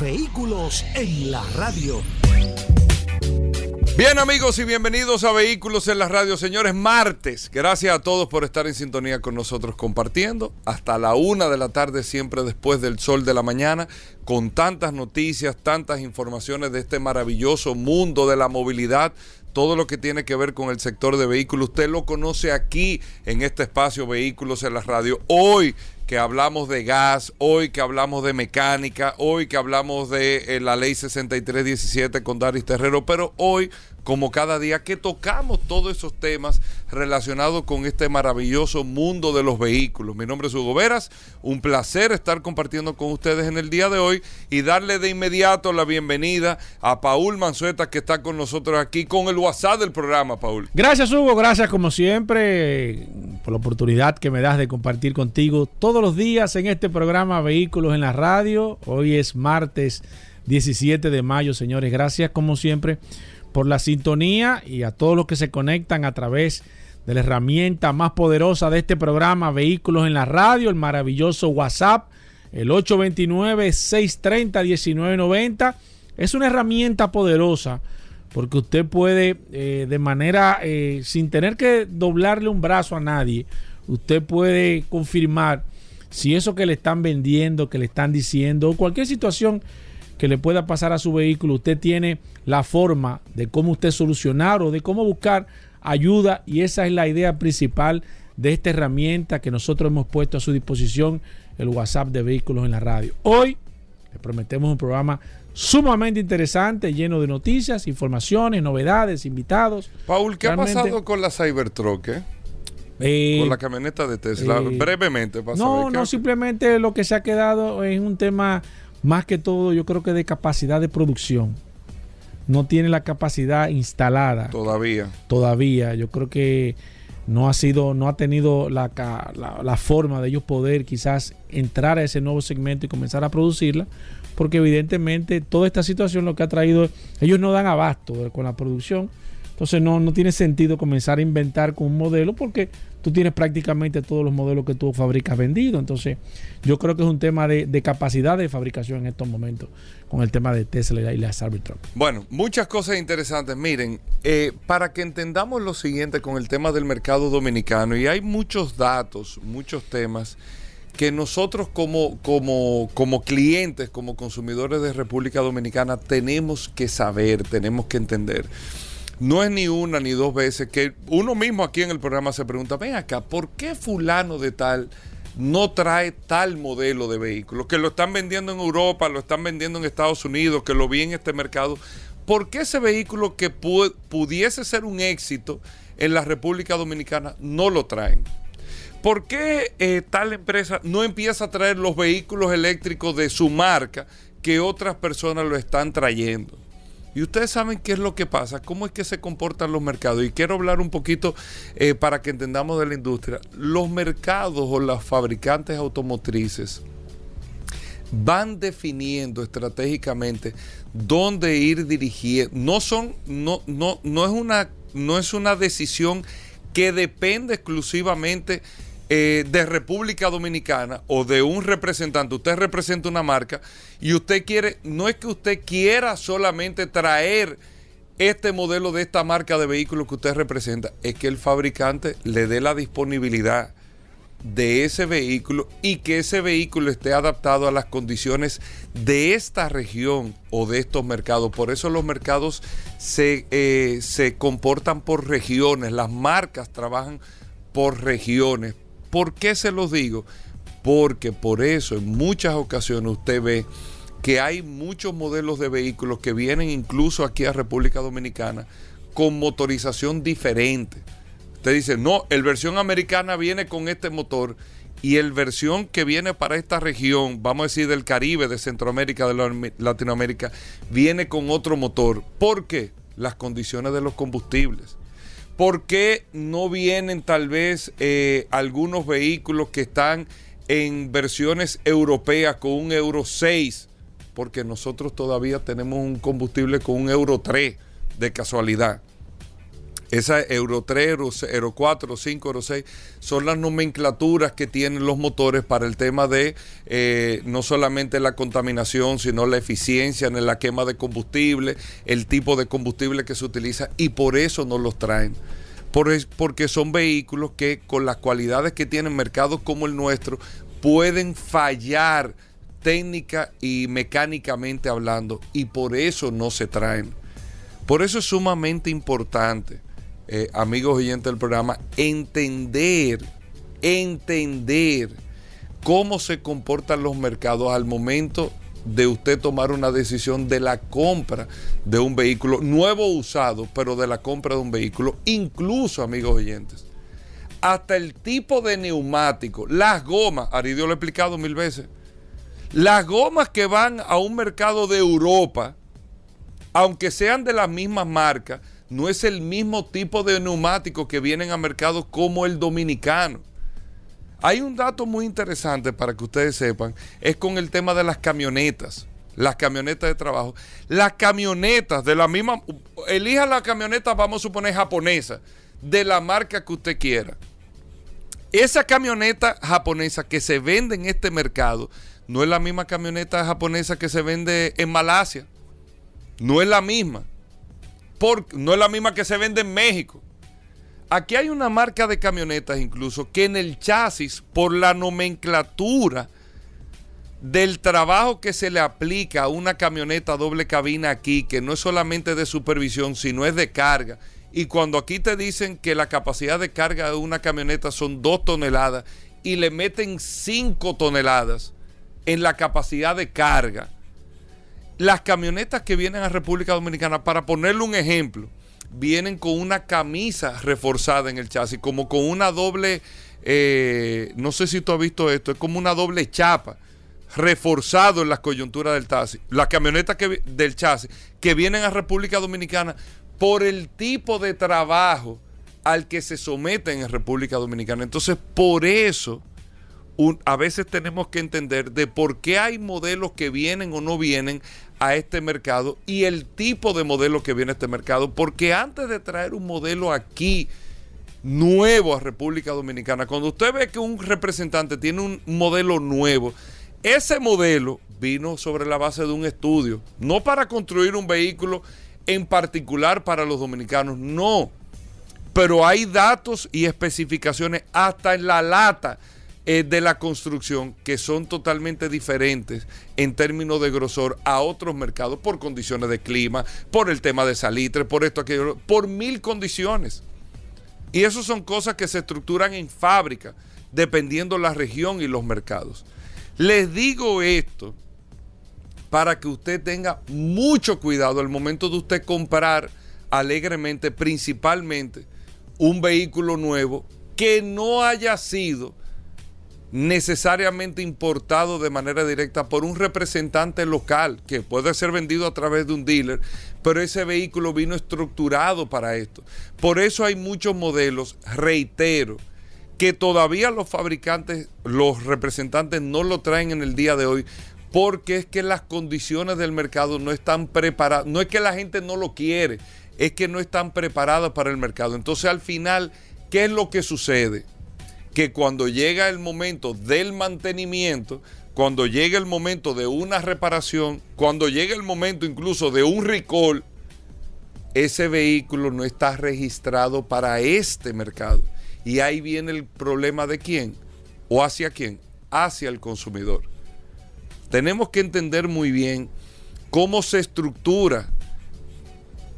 Vehículos en la radio. Bien amigos y bienvenidos a Vehículos en la Radio, señores, martes. Gracias a todos por estar en sintonía con nosotros compartiendo hasta la una de la tarde, siempre después del sol de la mañana, con tantas noticias, tantas informaciones de este maravilloso mundo de la movilidad todo lo que tiene que ver con el sector de vehículos. Usted lo conoce aquí en este espacio Vehículos en la Radio. Hoy que hablamos de gas, hoy que hablamos de mecánica, hoy que hablamos de eh, la ley 6317 con Daris Terrero, pero hoy como cada día, que tocamos todos esos temas relacionados con este maravilloso mundo de los vehículos. Mi nombre es Hugo Veras, un placer estar compartiendo con ustedes en el día de hoy y darle de inmediato la bienvenida a Paul Manzueta que está con nosotros aquí con el WhatsApp del programa, Paul. Gracias Hugo, gracias como siempre por la oportunidad que me das de compartir contigo todos los días en este programa Vehículos en la Radio. Hoy es martes 17 de mayo, señores. Gracias como siempre por la sintonía y a todos los que se conectan a través de la herramienta más poderosa de este programa, Vehículos en la Radio, el maravilloso WhatsApp, el 829-630-1990. Es una herramienta poderosa porque usted puede eh, de manera, eh, sin tener que doblarle un brazo a nadie, usted puede confirmar si eso que le están vendiendo, que le están diciendo, o cualquier situación que le pueda pasar a su vehículo, usted tiene la forma de cómo usted solucionar o de cómo buscar ayuda y esa es la idea principal de esta herramienta que nosotros hemos puesto a su disposición, el WhatsApp de vehículos en la radio. Hoy le prometemos un programa sumamente interesante, lleno de noticias, informaciones, novedades, invitados. Paul, ¿qué ha pasado con la Cybertruck? Eh? Eh, con la camioneta de Tesla, eh, brevemente. no, no, simplemente lo que se ha quedado es un tema más que todo yo creo que de capacidad de producción. No tiene la capacidad instalada. Todavía. Todavía. Yo creo que no ha sido, no ha tenido la, la, forma de ellos poder quizás entrar a ese nuevo segmento y comenzar a producirla, porque evidentemente toda esta situación lo que ha traído, ellos no dan abasto con la producción, entonces no, no tiene sentido comenzar a inventar con un modelo porque tú tienes prácticamente todos los modelos que tú fabricas vendidos. Entonces, yo creo que es un tema de, capacidad de fabricación en estos momentos con el tema de Tesla y la Cybertruck. Bueno, muchas cosas interesantes. Miren, eh, para que entendamos lo siguiente con el tema del mercado dominicano, y hay muchos datos, muchos temas que nosotros como, como, como clientes, como consumidores de República Dominicana, tenemos que saber, tenemos que entender no es ni una ni dos veces que uno mismo aquí en el programa se pregunta, ven acá, ¿por qué fulano de tal no trae tal modelo de vehículo? Que lo están vendiendo en Europa, lo están vendiendo en Estados Unidos, que lo vi en este mercado. ¿Por qué ese vehículo que pudiese ser un éxito en la República Dominicana no lo traen? ¿Por qué eh, tal empresa no empieza a traer los vehículos eléctricos de su marca que otras personas lo están trayendo? Y ustedes saben qué es lo que pasa, cómo es que se comportan los mercados. Y quiero hablar un poquito eh, para que entendamos de la industria. Los mercados o los fabricantes automotrices van definiendo estratégicamente dónde ir dirigiendo. No son, no, no, no es una, no es una decisión que depende exclusivamente eh, de República Dominicana o de un representante, usted representa una marca y usted quiere, no es que usted quiera solamente traer este modelo de esta marca de vehículos que usted representa, es que el fabricante le dé la disponibilidad de ese vehículo y que ese vehículo esté adaptado a las condiciones de esta región o de estos mercados. Por eso los mercados se, eh, se comportan por regiones, las marcas trabajan por regiones, ¿Por qué se los digo? Porque por eso en muchas ocasiones usted ve que hay muchos modelos de vehículos que vienen incluso aquí a República Dominicana con motorización diferente. Usted dice, no, el versión americana viene con este motor y el versión que viene para esta región, vamos a decir del Caribe, de Centroamérica, de Latinoamérica, viene con otro motor. ¿Por qué? Las condiciones de los combustibles. ¿Por qué no vienen tal vez eh, algunos vehículos que están en versiones europeas con un Euro 6? Porque nosotros todavía tenemos un combustible con un Euro 3 de casualidad. Esa Euro 3, Euro 4, Euro 5, Euro 6 son las nomenclaturas que tienen los motores para el tema de eh, no solamente la contaminación, sino la eficiencia en la quema de combustible, el tipo de combustible que se utiliza y por eso no los traen. porque son vehículos que con las cualidades que tienen mercados como el nuestro pueden fallar técnica y mecánicamente hablando y por eso no se traen. Por eso es sumamente importante eh, amigos oyentes del programa, entender, entender cómo se comportan los mercados al momento de usted tomar una decisión de la compra de un vehículo nuevo usado, pero de la compra de un vehículo, incluso amigos oyentes, hasta el tipo de neumático, las gomas, Aridio lo he explicado mil veces, las gomas que van a un mercado de Europa, aunque sean de la misma marca, no es el mismo tipo de neumáticos que vienen a mercados como el dominicano. Hay un dato muy interesante para que ustedes sepan, es con el tema de las camionetas, las camionetas de trabajo. Las camionetas de la misma, elija la camioneta, vamos a suponer japonesa, de la marca que usted quiera. Esa camioneta japonesa que se vende en este mercado no es la misma camioneta japonesa que se vende en Malasia. No es la misma no es la misma que se vende en México. Aquí hay una marca de camionetas incluso que en el chasis, por la nomenclatura del trabajo que se le aplica a una camioneta doble cabina aquí, que no es solamente de supervisión, sino es de carga. Y cuando aquí te dicen que la capacidad de carga de una camioneta son dos toneladas y le meten cinco toneladas en la capacidad de carga, las camionetas que vienen a República Dominicana, para ponerle un ejemplo, vienen con una camisa reforzada en el chasis, como con una doble, eh, no sé si tú has visto esto, es como una doble chapa reforzado en las coyunturas del chasis. Las camionetas que, del chasis que vienen a República Dominicana por el tipo de trabajo al que se someten en República Dominicana. Entonces, por eso, a veces tenemos que entender de por qué hay modelos que vienen o no vienen a este mercado y el tipo de modelo que viene a este mercado, porque antes de traer un modelo aquí nuevo a República Dominicana, cuando usted ve que un representante tiene un modelo nuevo, ese modelo vino sobre la base de un estudio, no para construir un vehículo en particular para los dominicanos, no, pero hay datos y especificaciones hasta en la lata eh, de la construcción que son totalmente diferentes en términos de grosor a otros mercados por condiciones de clima, por el tema de salitre, por esto, aquello, por mil condiciones. Y eso son cosas que se estructuran en fábrica, dependiendo la región y los mercados. Les digo esto para que usted tenga mucho cuidado al momento de usted comprar alegremente, principalmente, un vehículo nuevo que no haya sido necesariamente importado de manera directa por un representante local que puede ser vendido a través de un dealer, pero ese vehículo vino estructurado para esto. Por eso hay muchos modelos, reitero, que todavía los fabricantes, los representantes no lo traen en el día de hoy porque es que las condiciones del mercado no están preparadas, no es que la gente no lo quiere, es que no están preparadas para el mercado. Entonces al final, ¿qué es lo que sucede? Que cuando llega el momento del mantenimiento, cuando llega el momento de una reparación, cuando llega el momento incluso de un recall, ese vehículo no está registrado para este mercado. Y ahí viene el problema de quién o hacia quién, hacia el consumidor. Tenemos que entender muy bien cómo se estructura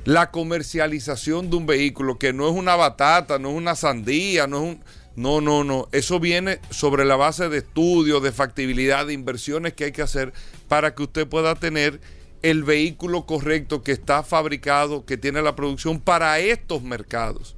la comercialización de un vehículo, que no es una batata, no es una sandía, no es un no, no, no. Eso viene sobre la base de estudios, de factibilidad, de inversiones que hay que hacer para que usted pueda tener el vehículo correcto que está fabricado, que tiene la producción para estos mercados.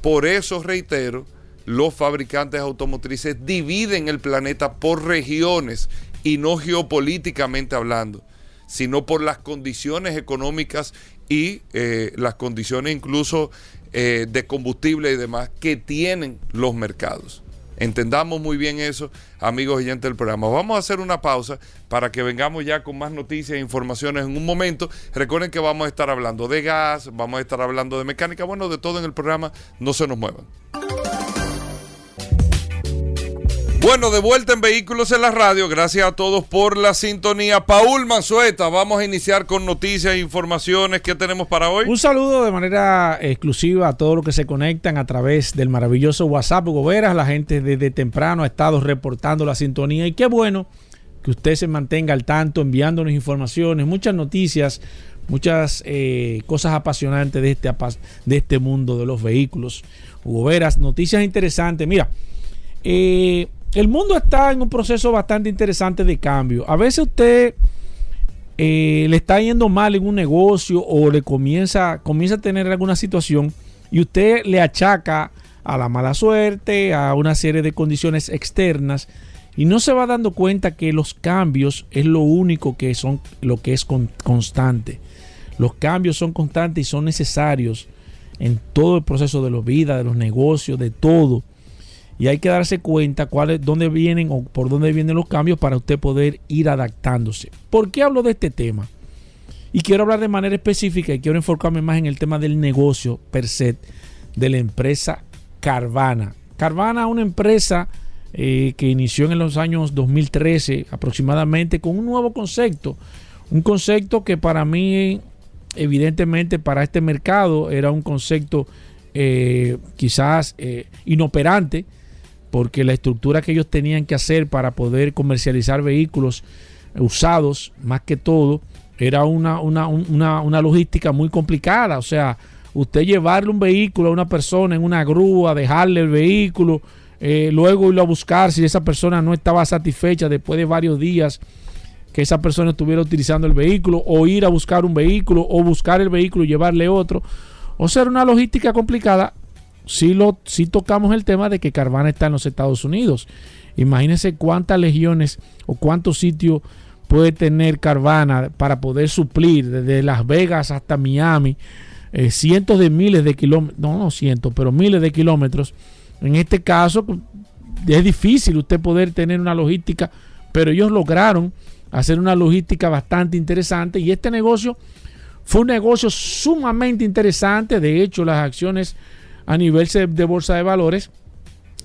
Por eso reitero los fabricantes automotrices dividen el planeta por regiones y no geopolíticamente hablando, sino por las condiciones económicas y eh, las condiciones incluso eh, de combustible y demás que tienen los mercados. Entendamos muy bien eso, amigos oyentes del programa. Vamos a hacer una pausa para que vengamos ya con más noticias e informaciones en un momento. Recuerden que vamos a estar hablando de gas, vamos a estar hablando de mecánica, bueno, de todo en el programa. No se nos muevan. Bueno, de vuelta en Vehículos en la Radio. Gracias a todos por la sintonía. Paul Manzueta, vamos a iniciar con noticias e informaciones que tenemos para hoy. Un saludo de manera exclusiva a todos los que se conectan a través del maravilloso WhatsApp Goberas. La gente desde temprano ha estado reportando la sintonía y qué bueno que usted se mantenga al tanto, enviándonos informaciones, muchas noticias, muchas eh, cosas apasionantes de este, de este mundo de los vehículos. Hugo Veras, noticias interesantes. Mira, eh, el mundo está en un proceso bastante interesante de cambio. A veces usted eh, le está yendo mal en un negocio o le comienza, comienza a tener alguna situación y usted le achaca a la mala suerte, a una serie de condiciones externas y no se va dando cuenta que los cambios es lo único que son lo que es constante. Los cambios son constantes y son necesarios en todo el proceso de la vida, de los negocios, de todo y hay que darse cuenta cuáles, dónde vienen o por dónde vienen los cambios para usted poder ir adaptándose. ¿Por qué hablo de este tema? Y quiero hablar de manera específica y quiero enfocarme más en el tema del negocio per se de la empresa Carvana. Carvana, una empresa eh, que inició en los años 2013 aproximadamente con un nuevo concepto. Un concepto que para mí, evidentemente, para este mercado era un concepto eh, quizás eh, inoperante porque la estructura que ellos tenían que hacer para poder comercializar vehículos usados, más que todo, era una, una, logística muy complicada. O sea, usted llevarle un vehículo a una persona en una grúa, dejarle el vehículo, eh, luego irlo a buscar si esa persona no estaba satisfecha después de varios días que esa persona estuviera utilizando el vehículo, o ir a buscar un vehículo, o buscar el vehículo y llevarle otro. O sea, era una logística complicada si lo, tocamos el tema de que Carvana está en los Estados Unidos. Imagínense cuántas legiones o cuántos sitios puede tener Carvana para poder suplir desde Las Vegas hasta Miami eh, cientos de miles de kilómetros, no, no cientos, pero miles de kilómetros. En este caso es difícil usted poder tener una logística, pero ellos lograron hacer una logística bastante interesante y este negocio fue un negocio sumamente interesante. De hecho, las acciones a nivel de bolsa de valores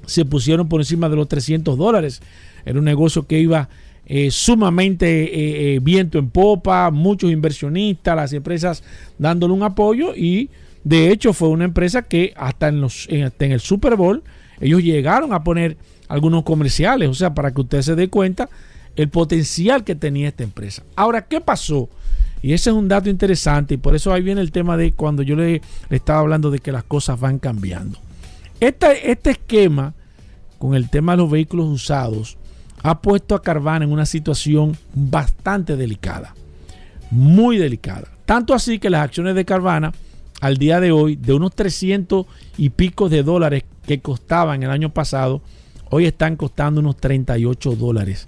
se pusieron por encima de los 300 dólares. Era un negocio que iba eh, sumamente eh, eh, viento en popa, muchos inversionistas, las empresas dándole un apoyo y de hecho fue una empresa que hasta en, en, en el Super Bowl ellos llegaron a poner algunos comerciales, o sea, para que usted se dé cuenta el potencial que tenía esta empresa. Ahora, ¿qué pasó? Y ese es un dato interesante y por eso ahí viene el tema de cuando yo le, estaba hablando de que las cosas van cambiando. Este, esquema con el tema de los vehículos usados ha puesto a Carvana en una situación bastante delicada, muy delicada. Tanto así que las acciones de Carvana al día de hoy, de unos 300 y pico de dólares que costaban el año pasado, hoy están costando unos 38 dólares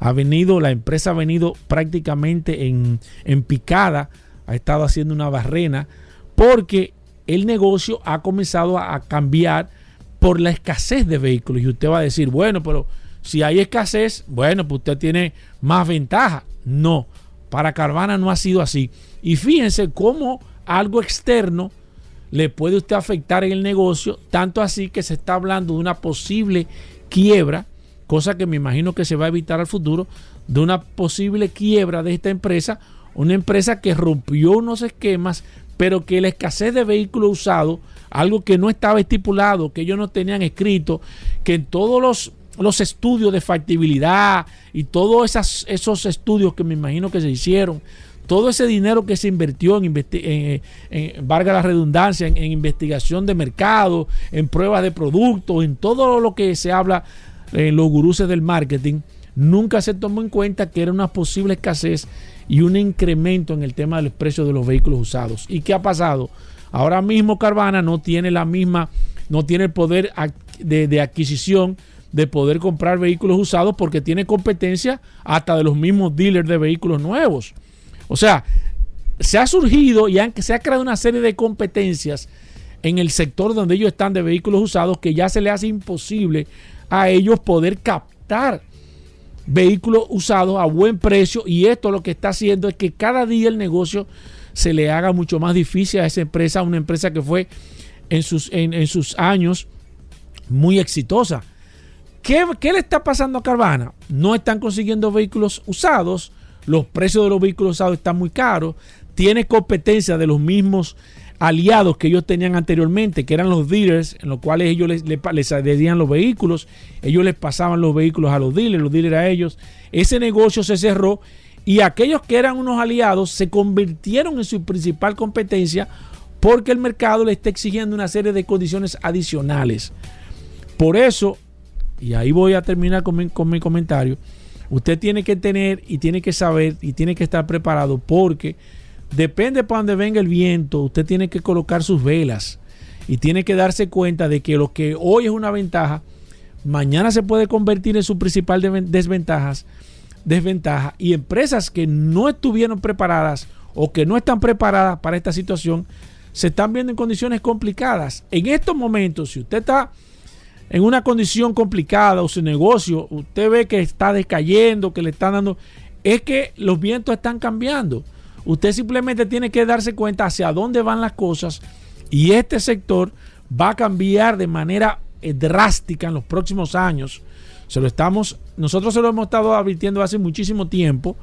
ha venido, la empresa ha venido prácticamente en, picada, ha estado haciendo una barrena, porque el negocio ha comenzado a, cambiar por la escasez de vehículos. Y usted va a decir, bueno, pero si hay escasez, bueno, pues usted tiene más ventaja. No, para Carvana no ha sido así. Y fíjense cómo algo externo le puede usted afectar en el negocio, tanto así que se está hablando de una posible quiebra cosa que me imagino que se va a evitar al futuro, de una posible quiebra de esta empresa, una empresa que rompió unos esquemas, pero que la escasez de vehículos usados, algo que no estaba estipulado, que ellos no tenían escrito, que en todos los, los estudios de factibilidad y todos esos estudios que me imagino que se hicieron, todo ese dinero que se invirtió en, en, en valga la redundancia, en, investigación de mercado, en pruebas de productos, en todo lo que se habla en los guruses del marketing, nunca se tomó en cuenta que era una posible escasez y un incremento en el tema del precio de los vehículos usados. ¿Y qué ha pasado? Ahora mismo Carvana no tiene la misma no tiene el poder de, de adquisición de poder comprar vehículos usados porque tiene competencia hasta de los mismos dealers de vehículos nuevos. O sea, se ha surgido y se ha creado una serie de competencias en el sector donde ellos están de vehículos usados que ya se le hace imposible a ellos poder captar vehículos usados a buen precio y esto lo que está haciendo es que cada día el negocio se le haga mucho más difícil a esa empresa, una empresa que fue en sus, en, sus años muy exitosa. ¿Qué, ¿Qué, le está pasando a Carvana? No están consiguiendo vehículos usados, los precios de los vehículos usados están muy caros, tiene competencia de los mismos aliados que ellos tenían anteriormente, que eran los dealers, en los cuales ellos les, les, los vehículos, ellos les pasaban los vehículos a los dealers, los dealers a ellos. Ese negocio se cerró y aquellos que eran unos aliados se convirtieron en su principal competencia porque el mercado le está exigiendo una serie de condiciones adicionales. Por eso, y ahí voy a terminar con mi, con mi comentario, usted tiene que tener y tiene que saber y tiene que estar preparado porque Depende para donde venga el viento, usted tiene que colocar sus velas y tiene que darse cuenta de que lo que hoy es una ventaja, mañana se puede convertir en su principal desventajas, desventaja y empresas que no estuvieron preparadas o que no están preparadas para esta situación se están viendo en condiciones complicadas. En estos momentos, si usted está en una condición complicada o su negocio, usted ve que está decayendo, que le están dando, es que los vientos están cambiando. Usted simplemente tiene que darse cuenta hacia dónde van las cosas y este sector va a cambiar de manera eh, drástica en los próximos años. Se lo estamos, nosotros se lo hemos estado advirtiendo hace muchísimo tiempo.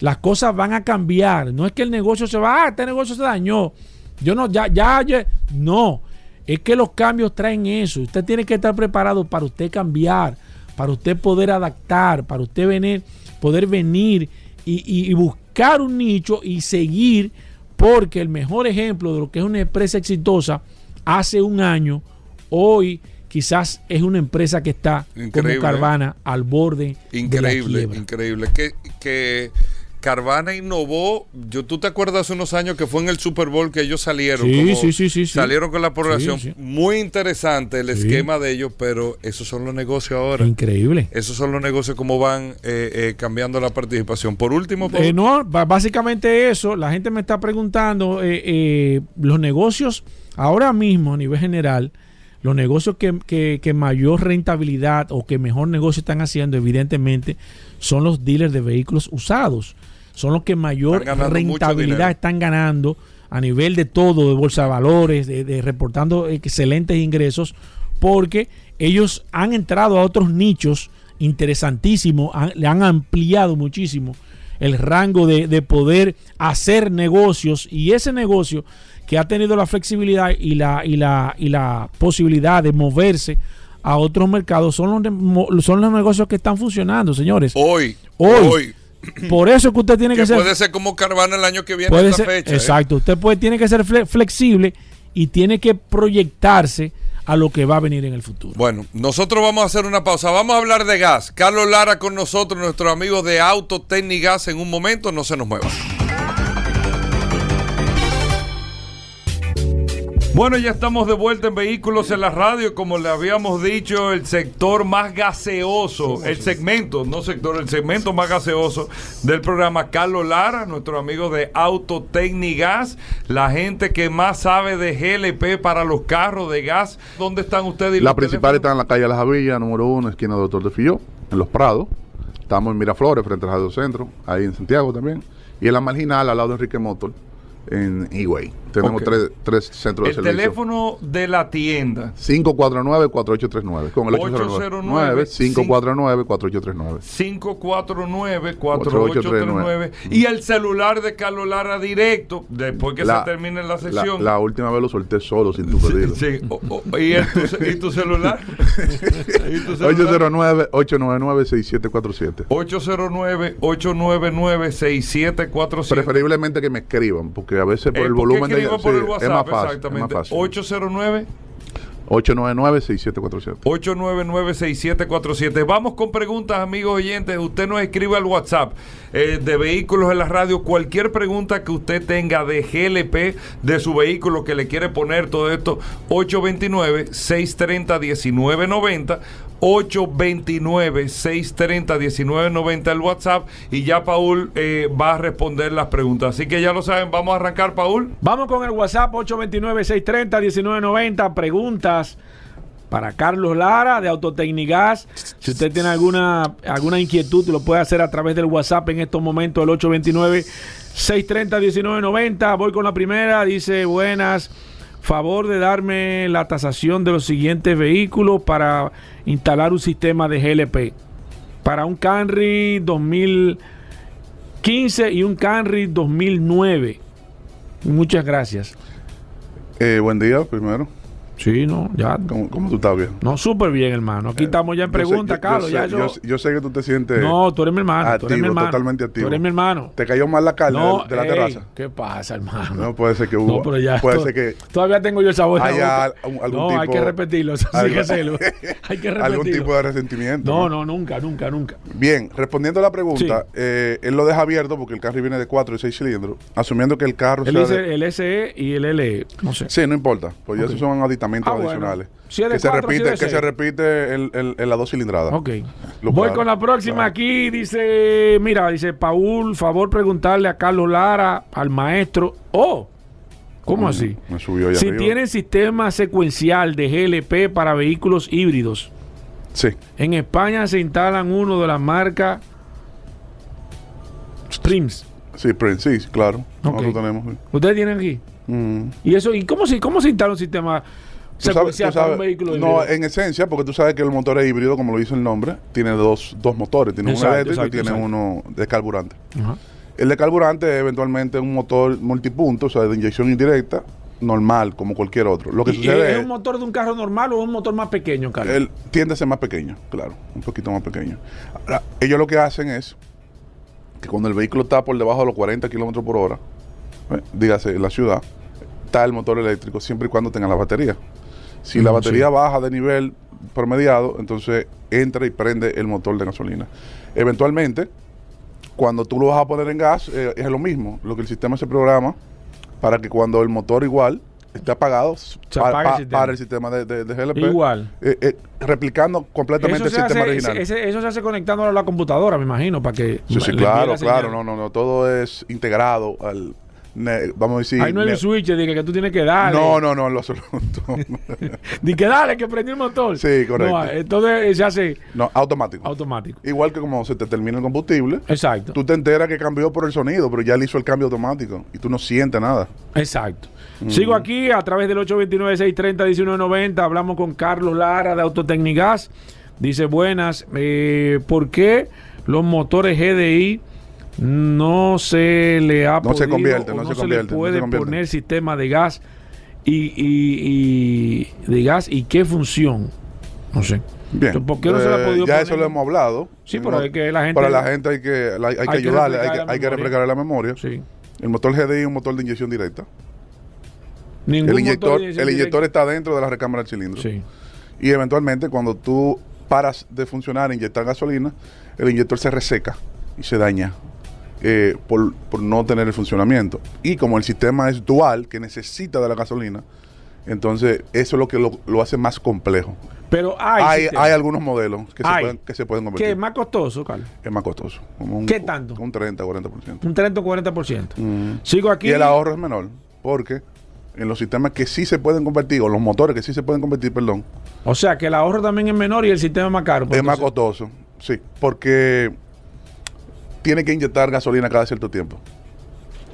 Las cosas van a cambiar. No es que el negocio se va, ah, este negocio se dañó. Yo no, ya, ya, ya, no. Es que los cambios traen eso. Usted tiene que estar preparado para usted cambiar, para usted poder adaptar, para usted venir, poder venir y, y buscar un nicho y seguir, porque el mejor ejemplo de lo que es una empresa exitosa hace un año, hoy quizás es una empresa que está como Carvana al borde. Increíble, increíble. Que, que Carvana innovó, yo tú te acuerdas hace unos años que fue en el Super Bowl que ellos salieron, sí, sí, sí, salieron con la población, muy interesante el esquema de ellos, pero esos son los negocios ahora. Increíble. Esos son los negocios como van eh, eh, cambiando la participación. Por último, eh, no, básicamente eso, la gente me está preguntando, los negocios ahora mismo a nivel general, los negocios que, que, mayor rentabilidad o que mejor negocio están haciendo, evidentemente, son los dealers de vehículos usados son los que mayor rentabilidad están ganando a nivel de todo, de bolsa de valores, de, reportando excelentes ingresos, porque ellos han entrado a otros nichos interesantísimos, le han ampliado muchísimo el rango de, de, poder hacer negocios y ese negocio que ha tenido la flexibilidad y la, y la, y la posibilidad de moverse a otros mercados son los, son los negocios que están funcionando, señores. Hoy, hoy, hoy por eso que usted tiene que, ser. Puede ser como Carvana el año que viene. Puede ser, fecha, ¿eh? exacto. Usted puede, tiene que ser flexible y tiene que proyectarse a lo que va a venir en el futuro. Bueno, nosotros vamos a hacer una pausa. Vamos a hablar de gas. Carlos Lara con nosotros, nuestro amigo de Auto Gas en un momento. No se nos mueva. Bueno, ya estamos de vuelta en Vehículos en la Radio. Como le habíamos dicho, el sector más gaseoso, el segmento, no sector, el segmento más gaseoso del programa. Carlos Lara, nuestro amigo de Autotecnigas, la gente que más sabe de GLP para los carros de gas. ¿Dónde están ustedes? la principal está en la calle Las Avillas, número uno, esquina Doctor de Filló, en Los Prados. Estamos en Miraflores, frente al Radio Centro, ahí en Santiago también. Y en la marginal, al lado de Enrique Motor en Eway. Tenemos tres, tres, centros de servicio. El teléfono de la tienda. 549-4839. Con el 809-549-4839. 549-4839. Y el celular de Carlos Lara directo, después que se termine la sesión. La, última vez lo solté solo, sin tu pedido. Sí, ¿Y, ¿Y, tu celular? 809-899-6747. 809-899-6747. Preferible que me escriban, porque a veces por eh, el volumen de por el WhatsApp, es más fácil. Exactamente. 809 899-6747. 899-6747. Vamos con preguntas, amigos oyentes. Usted nos escribe al WhatsApp eh, de Vehículos en la Radio. Cualquier pregunta que usted tenga de GLP, de su vehículo que le quiere poner todo esto, 829-630-1990. 829-630-1990 el WhatsApp y ya Paul eh, va a responder las preguntas. Así que ya lo saben, vamos a arrancar, Paul. Vamos con el WhatsApp 829-630-1990. Preguntas para Carlos Lara de Autotecnigas. Si usted tiene alguna, alguna inquietud, lo puede hacer a través del WhatsApp en estos momentos, el 829-630-1990. Voy con la primera. Dice, buenas. Favor de darme la tasación de los siguientes vehículos para instalar un sistema de GLP. Para un Camry 2015 y un Camry 2009. Muchas gracias. Eh, buen día, primero. Sí, no, ya. ¿Cómo, cómo tú estás bien? No, súper bien, hermano. Aquí estamos ya en sé- yo- Carlos. yo sé- yo- yo, yo sé que tú te sientes no, tú eres mi hermano. tú eres mi activo, hermano. totalmente activo. Tú eres mi hermano. ¿Te cayó mal la carne No, de, de la ey, terraza? ¿Qué pasa, hermano? No, puede ser que hubo. No, pero ya. puede ser que Todavía tengo yo el sabor. al- algún no, tipo. hay que repetirlo. Eso sí hay que hacerlo. Hay que repetirlo. algún tipo de resentimiento. No, no, nunca, nunca, nunca. Bien, respondiendo a la pregunta, Sí. eh, él lo deja abierto porque el carro viene de 4 y 6 cilindros, asumiendo que el carro Él sea de- el SE y el LE. No sé. Sí, no importa, pues ya esos son aditamentos Ah, bueno. Si que, se repite, que se repite en, en- en las dos cilindradas. Ok. Lo Voy con la próxima. Aquí dice, mira, dice Paul, favor preguntarle a Carlos Lara, al maestro. Oh, ¿cómo Mm, así? Me subió ahí Si arriba. tienen sistema secuencial de GLP para vehículos híbridos, Sí, en España se instalan uno de la marca Prims. sí, Prince, sí, claro. Ok. Nosotros tenemos. sí. ¿Ustedes tienen aquí? Mm. ¿Y eso? ¿Y cómo se, cómo se instala un sistema Tú sabes- tú sabes- un vehículo híbrido? No, en esencia, porque tú sabes que el motor es híbrido, como lo dice el nombre, tiene dos, dos motores. Tiene Exacto, uno eléctrico exacto, y tiene exacto. uno de carburante. Ajá. El de carburante es eventualmente un motor multipunto, o sea, de inyección indirecta, normal, como cualquier otro. Lo que ¿Y- sucede ¿Es es un motor de un carro normal o un motor más pequeño, Carlos? él tiende a ser más pequeño, claro, un poquito más pequeño. Ahora, ellos lo que hacen es que cuando el vehículo está por debajo de los 40 kilómetros por hora, eh, dígase en la ciudad, está el motor eléctrico siempre y cuando tenga la batería. Si la batería sí. baja de nivel promediado, entonces entra y prende el motor de gasolina. Eventualmente, cuando tú lo vas a poner en gas, eh, es lo mismo. Lo que el sistema se programa para que cuando el motor igual esté apagado, Se pa- el sistema. para el sistema de, de- de GLP. Igual. Eh, eh, replicando completamente el sistema hace, original. ese- eso se hace conectando a la computadora, me imagino, para que. sí, sí, claro, claro, no, no, no, todo es integrado al, ne- vamos a decir, Ahí no hay ne- un switch de que, que tú tienes que darle. no, no, no, en lo absoluto. Di que dale, que prendí el motor. Sí, correcto. No, entonces se hace no, automático. automático. Igual que como se te termina el combustible, Exacto. tú te enteras que cambió por el sonido, pero ya le hizo el cambio automático y tú no sientes nada. Exacto. Sigo aquí a través del 829-630-1990. Hablamos con Carlos Lara de Autotecnigas. Dice, buenas, eh, ¿por qué los motores GDI no se le ha No se podido convierten, o no no, se se, convierten, le no puede se poner sistema de gas y, y- y- de gas y qué función? No sé. Bien. ¿Por qué no se le ha Eh, podido Ya poner? eso lo hemos hablado. Sí, pero que la gente- Para la gente hay que, la- hay que Hay que ayudarle, hay que, la hay que refrescar la memoria. Sí. El motor GDI es un motor de inyección directa. Ningún El inyector, el inyector está dentro de la recámara del cilindro. Sí. Y eventualmente cuando tú paras de funcionar e inyectar gasolina, el inyector se reseca y se daña eh, por, por no tener el funcionamiento. Y como el sistema es dual, que necesita de la gasolina, entonces eso es lo que lo, lo hace más complejo. Pero hay, Hay, hay algunos modelos que se, pueden, que se pueden convertir. es más costoso, Carlos. es más costoso. como un- ¿Qué tanto? Un 30, 40%. Un 30 o 40%. Mm. Sigo aquí. Y el ahorro es menor, porque en los sistemas que sí se pueden convertir, o los motores que sí se pueden convertir, perdón, O sea, que el ahorro también es menor y el sistema es más caro. pues, es más costoso, sí, porque tiene que inyectar gasolina cada cierto tiempo,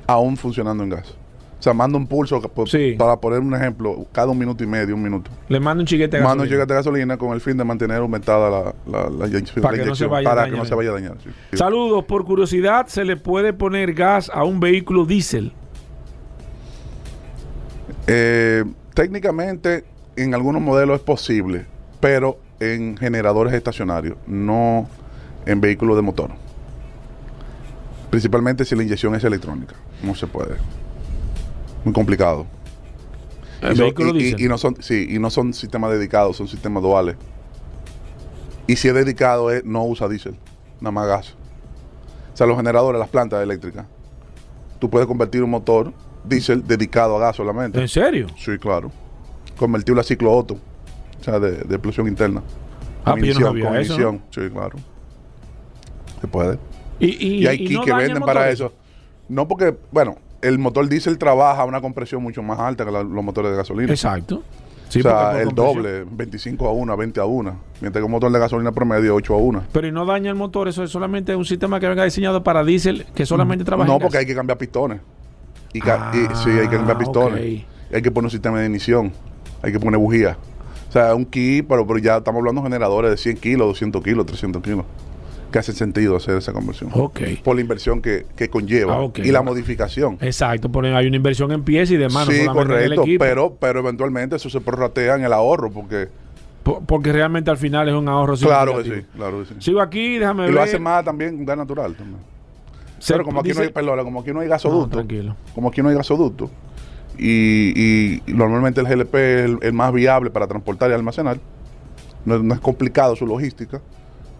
aún funcionando en gas. O sea, manda un pulso, por- Sí. para poner un ejemplo, cada un minuto y medio, un minuto. Le mando un chiquete de Manda un gasolina. chiquete de gasolina con el fin de mantener aumentada la, la- la inyección. Para la que no se vaya a para que dañar. no se vaya a dañar. Sí. Saludos. Por curiosidad, ¿se le puede poner gas a un vehículo diésel? Eh, técnicamente, en algunos modelos es posible, pero en generadores estacionarios, no en vehículos de motor. Principalmente si la inyección es electrónica. No se puede. Muy complicado. El Y, vehículo y- y- diésel. y no son, sí, y no son sistemas dedicados, son sistemas duales. Y si es dedicado, es, no usa diésel, nada más gas. O sea, los generadores, las plantas eléctricas, tú puedes convertir un motor diésel dedicado a gas solamente. ¿En serio? Sí, claro. Convertirlo a ciclo Otto, o sea, de, de explosión interna. Ah, Con pero yo no ignición, sabía con eso, ignición. Sí, claro. Se puede. Y, y, Y hay kits no que venden para eso. No porque, bueno, el motor diésel trabaja a una compresión mucho más alta que la- los motores de gasolina. Exacto. Sí, o sea, el doble, 25 a 1, 20 a 1. Mientras que un motor de gasolina promedio 8 a 1. Pero y no daña el motor, eso es solamente un sistema que venga diseñado para diésel que solamente trabaja No, en porque gas. hay que cambiar pistones. Y, Ah, sí, hay que cambiar pistones. ok. Hay que poner un sistema de ignición. Hay que poner bujía. O sea, un kit, pero, pero ya estamos hablando de generadores de 100 kilos, 200 kilos, 300 kilos. Que hace sentido hacer esa conversión. Ok. Por la inversión que, que conlleva. Ah. Y la modificación. Exacto, porque hay una inversión en pies y demás, no sí, correcto. Pero, pero eventualmente eso se prorratea en el ahorro. Porque, Po- porque realmente al final es un ahorro claro que sí. Claro que sí. Sigo aquí, déjame Y ver. lo hace más también con gas natural. También. Se- pero como aquí no hay, perdona, como aquí no hay No, gasoducto, tranquilo. como aquí no hay gasoducto, y, y normalmente el GLP es el, el más viable para transportar y almacenar, no, no es complicado su logística,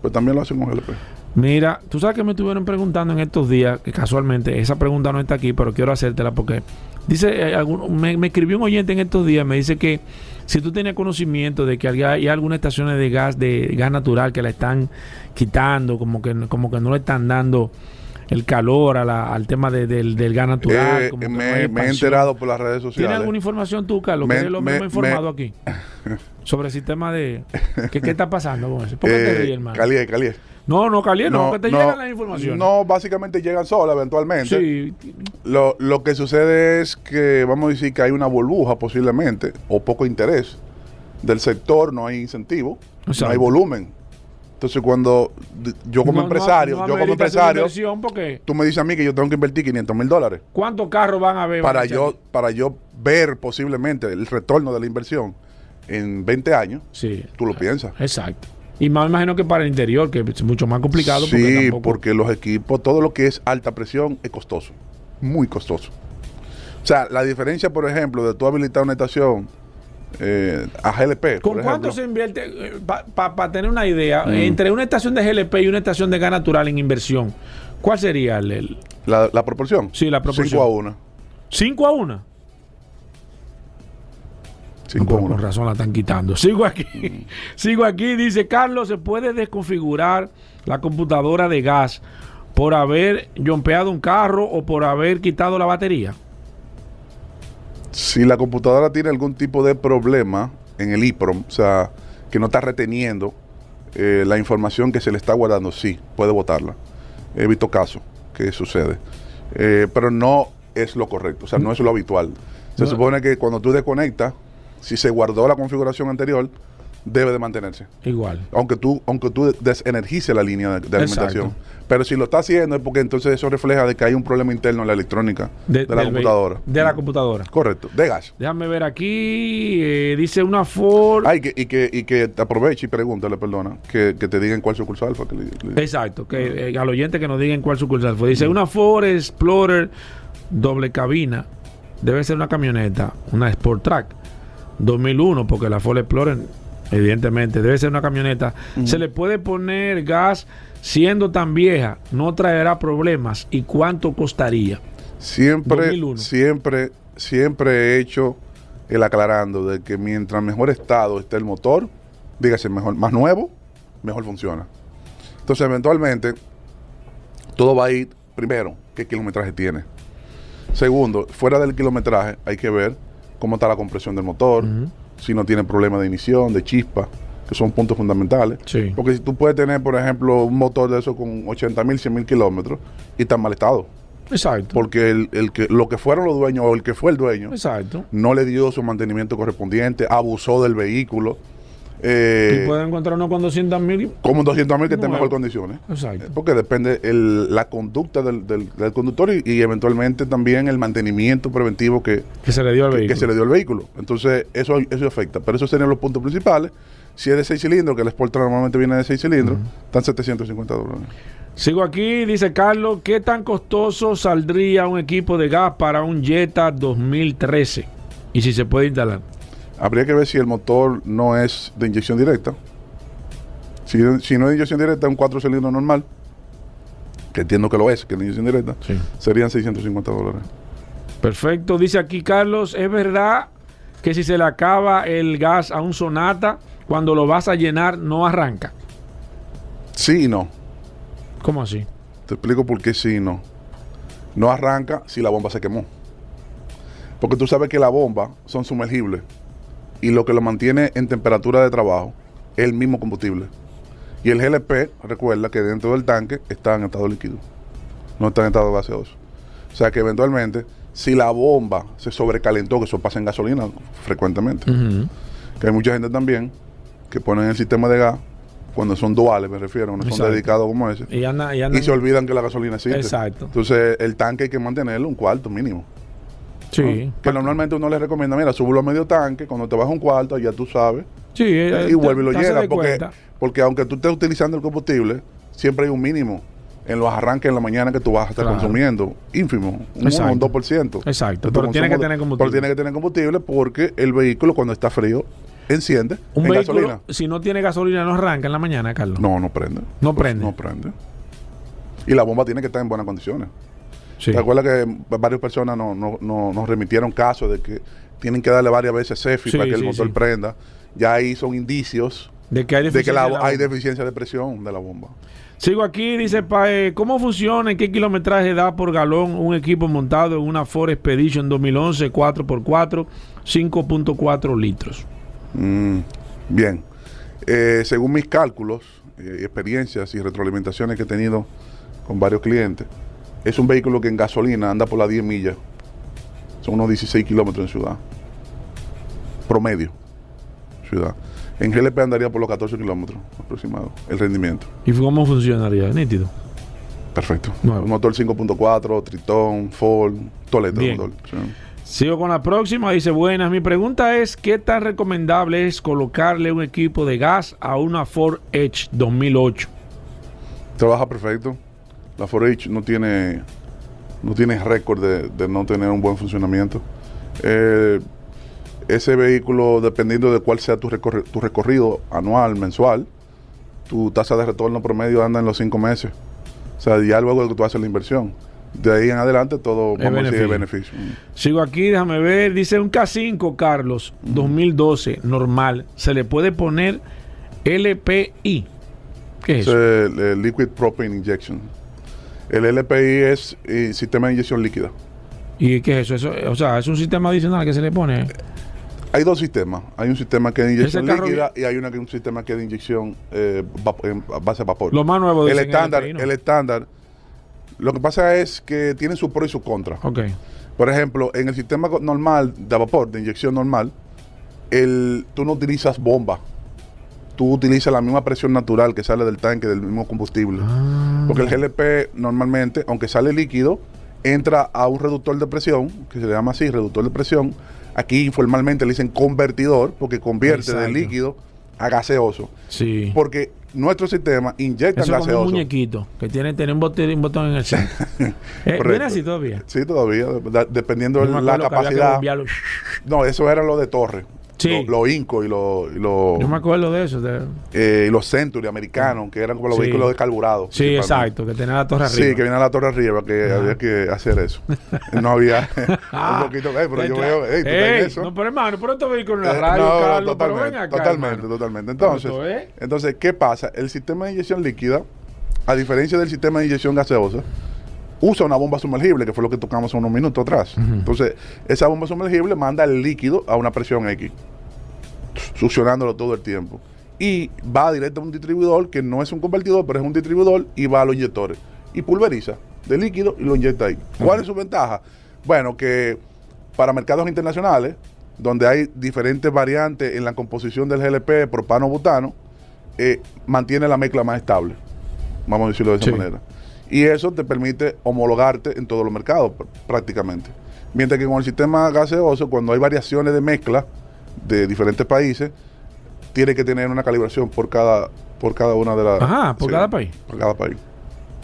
pues también lo hacen con GLP. Mira, tú sabes que me estuvieron preguntando en estos días, que casualmente esa pregunta no está aquí, pero quiero hacértela porque dice, eh, me, escribió un oyente en estos días, me dice que si tú tienes conocimiento de que hay, hay algunas estaciones de gas, de gas natural que la están quitando, como que, como que no le están dando el calor a la- al tema de- del, del gas natural. Eh, como me, no he enterado por las redes ¿Tienes sociales. alguna información tú, Carlos? Me- que eres me- más informado aquí. Sobre el sistema de... ¿Qué, qué está pasando con eso? ¿Por qué te Eh, ríes, hermano? No, no, Calié, no, que te llegan las informaciones. No, básicamente llegan solas eventualmente. Sí, Lo, lo que sucede es que vamos a decir que hay una burbuja posiblemente o poco interés del sector, no hay incentivo, no Exacto. hay volumen. Entonces cuando yo como No, empresario, no yo como empresario, porque tú me dices a mí que yo tengo que invertir 500 mil dólares ¿cuántos carros van a ver? para yo, para yo ver posiblemente el retorno de la inversión en 20 años, Sí, tú lo piensas. exacto. Y más me imagino que para el interior, que es mucho más complicado. porque Sí, tampoco- porque los equipos, todo lo que es alta presión es costoso, muy costoso. O sea, la diferencia, por ejemplo, de tú habilitar una estación eh, a GLP, ¿Con por cuánto se invierte? Para tener una idea, Mm. entre una estación de GLP y una estación de gas natural en inversión, ¿cuál sería el, el la, la proporción. Sí, la proporción. 5 a 1. 5 a 1? 5 a Por 1. razón la están quitando. Sigo aquí. Mm. Sigo aquí. Dice Carlos, ¿se puede desconfigurar la computadora de gas por haber jompeado un carro o por haber quitado la batería? Si la computadora tiene algún tipo de problema en el EEPROM, o sea, que no está reteniendo eh, la información que se le está guardando, sí, puede votarla. He visto casos que sucede. Eh, pero no es lo correcto, o sea, no es lo habitual. Se No. supone que cuando tú desconectas, si se guardó la configuración anterior, debe de mantenerse. Igual. Aunque tú, aunque tú desenergices la línea de, de alimentación. Pero si lo está haciendo es porque entonces eso refleja de que hay un problema interno en la electrónica de, la computadora. De la computadora. Correcto, de gas. Déjame ver aquí. eh, dice una Ford. Ay, que, y, que, y que te aproveche y pregúntale, perdona, que, que te digan cuál sucursal fue que le, le- Exacto, que eh, al oyente que nos digan cuál sucursal fue. Dice una Ford Explorer doble cabina. Debe ser una camioneta, una Sport Track 2001, porque la Ford Explorer, evidentemente, debe ser una camioneta. Se le puede poner gas siendo tan vieja, no traerá problemas. ¿Y cuánto costaría? Siempre, 2001. siempre, siempre he hecho el aclarando de que mientras mejor estado esté el motor, dígase mejor, más nuevo, mejor funciona. Entonces, eventualmente, todo va a ir, primero, qué kilometraje tiene. Segundo, fuera del kilometraje, hay que ver cómo está la compresión del motor, si no tiene problemas de ignición, de chispa, que son puntos fundamentales. Sí. Porque si tú puedes tener, por ejemplo, un motor de eso con 80 mil, 100 mil kilómetros y está en mal estado. Exacto. Porque el, el que, lo que fueron los dueños o el que fue el dueño Exacto. no le dio su mantenimiento correspondiente, abusó del vehículo. Eh, Tú puedes encontrar uno con 200 mil. como un 200 mil que esté en Nuevo. mejor condiciones. Exacto. Porque depende el- la conducta del, del- del conductor y, y eventualmente también el mantenimiento preventivo que, Que se le dio al que- que vehículo. se le dio al vehículo. Entonces, eso, eso afecta. Pero esos serían los puntos principales. Si es de 6 cilindros, que el Sport Track normalmente viene de 6 cilindros, están 750 dólares. Sigo aquí, dice Carlos, ¿qué tan costoso saldría un equipo de gas para un Jetta 2013? Y si se puede instalar. Habría que ver si el motor no es de inyección directa. Si, si no es de inyección directa, un 4 cilindros normal, que entiendo que lo es, que es de inyección directa, Sí. serían 650 dólares. Perfecto. Dice aquí Carlos, ¿es verdad que si se le acaba el gas a un Sonata, cuando lo vas a llenar no arranca? Sí y no. ¿Cómo así? Te explico por qué sí y no. No arranca si la bomba se quemó. Porque tú sabes que la bomba son sumergibles y lo que lo mantiene en temperatura de trabajo es el mismo combustible. Y el GLP, recuerda que dentro del tanque está en estado líquido, no está en estado gaseoso. O sea que eventualmente, si la bomba se sobrecalentó, que eso pasa en gasolina frecuentemente, que hay mucha gente también que ponen el sistema de gas, cuando son duales, me refiero, no son dedicados como ese, Y anda, y anda- y se olvidan que la gasolina existe. Exacto. Entonces, el tanque hay que mantenerlo un cuarto mínimo. Sí. ¿no? Que normalmente uno le recomienda, mira, súbelo a medio tanque, cuando te vas a un cuarto, ya tú sabes, Sí, eh, y vuelve y lo te- te haces llena. de Porque, porque aunque tú estés utilizando el combustible, siempre hay un mínimo en los arranques en la mañana que tú vas a estar Claro. consumiendo. Ínfimo, un 1 Exacto. un 2%. Exacto, pero tiene que tener combustible. Pero tiene que tener combustible porque el vehículo cuando está frío enciende Un en vehículo, gasolina. si no tiene gasolina, no arranca en la mañana, Carlos. No, no prende. No prende. No prende. Y la bomba tiene que estar en buenas condiciones. Sí. ¿Te acuerdas que varias personas no- no- no- nos remitieron casos de que tienen que darle varias veces CEFI Sí, para que el motor prenda? Ya ahí son indicios De que hay de que la- deficiencia en la hay bomba. deficiencia de presión de la bomba. Sigo aquí, dice Pae, ¿cómo funciona, en qué kilometraje da por galón un equipo montado en una Ford Expedition 2011 4x4 5.4 litros? Mm, bien. Eh, según mis cálculos, eh, experiencias y retroalimentaciones que he tenido con varios clientes, es un vehículo que en gasolina anda por las 10 millas. Son unos 16 kilómetros en ciudad. Promedio. Ciudad. En GLP andaría por los 14 kilómetros aproximado, el rendimiento. ¿Y cómo funcionaría? Nítido. Perfecto. Un motor 5.4, Triton, Ford, Toledo. Bien. motor, sí. Sigo con la próxima, dice, buenas, mi pregunta es, ¿qué tan recomendable es colocarle un equipo de gas a una Ford Edge 2008? Trabaja perfecto. La Ford Edge no tiene, no tiene récord de, de no tener un buen funcionamiento. Eh, ese vehículo, dependiendo de cuál sea tu, recorri- tu recorrido anual, mensual, tu tasa de retorno promedio anda en los cinco meses. O sea, ya luego de que tú haces la inversión. De ahí en adelante todo Es beneficio. beneficio. Sigo aquí, déjame ver, dice un K5, Carlos, 2012, normal, ¿se le puede poner LPI? ¿Qué es eso? es el, el Liquid Propane Injection. El LPI es eh, sistema de inyección líquida. ¿Y qué es eso? eso? O sea, es un sistema adicional que se le pone. Hay dos sistemas. Hay un sistema que es de inyección líquida y hay una un sistema que es de inyección eh, en a base de vapor. Lo más nuevo el estándar, el estándar. Lo que pasa es que tiene su pro y su contra. Ok. Por ejemplo, en el sistema normal de vapor, de inyección normal, el, tú no utilizas bomba. Tú utilizas la misma presión natural que sale del tanque del mismo combustible. Ah. Porque el GLP normalmente, aunque sale líquido, entra a un reductor de presión, que se le llama así, reductor de presión. Aquí informalmente le dicen convertidor, porque convierte de Exacto. líquido a gaseoso. Sí. Porque nuestro sistema inyecta Eso es como un gaseoso. muñequito que tiene, tiene un, botón, un botón en el centro. Eh, Correcto. ¿Viene así todavía? Sí, todavía, de- dependiendo de la capacidad. No, eso era lo de Torre. Sí. Los Inco y los y los Yo me acuerdo de eso. de- eh, y los Century americanos, que eran como los Sí. vehículos de carburado. Sí, exacto, que tenía la torre arriba. Sí, que viene a la torre arriba, que había que hacer eso. No había un poquito, eh, pero yo veo, ey, tú estás Ey, en eso. No, pero hermano, pero esto vehículo en Eh, la radio, no, Carlos, pero totalmente, ven acá, totalmente, hermano. totalmente. Entonces, Pero ¿eh? entonces, ¿qué pasa? El sistema de inyección líquida, a diferencia del sistema de inyección gaseosa, usa una bomba sumergible, que fue lo que tocamos unos minutos atrás. Entonces, esa bomba sumergible manda el líquido a una presión X, succionándolo todo el tiempo. Y va directo a un distribuidor, que no es un convertidor, pero es un distribuidor, y va a los inyectores. Y pulveriza de líquido y lo inyecta ahí. ¿Cuál es su ventaja? Bueno, que para mercados internacionales, donde hay diferentes variantes en la composición del GLP, propano, butano, eh, mantiene la mezcla más estable. Vamos a decirlo de esa Sí. manera. Y eso te permite homologarte en todos los mercados pr- prácticamente. Mientras que con el sistema gaseoso, cuando hay variaciones de mezcla de diferentes países, tiene que tener una calibración por cada, por cada una de las... Ajá, por cada país. Por cada país.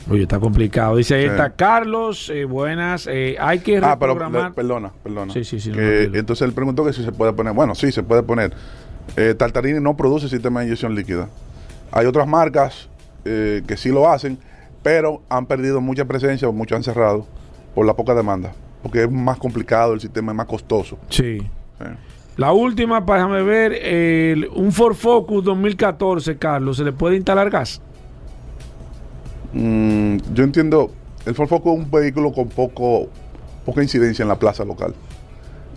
Oye, está complicado. Dice ahí Sí. está Carlos, eh, buenas. eh, hay que Ah, pero reprogramar. le- perdona, perdona. Sí, sí, sí, Que, entonces él preguntó que si se puede poner. Bueno, sí, se puede poner. Eh, Tartarini no produce sistema de inyección líquida. Hay otras marcas eh, que sí lo hacen, pero han perdido mucha presencia o mucho han cerrado por la poca demanda. Porque es más complicado, el sistema es más costoso. Sí. Sí. La última, déjame ver, el- un Ford Focus 2014, Carlos, ¿se le puede instalar gas? Mm, yo entiendo, el Ford Focus es un vehículo con poco poca incidencia en la plaza local.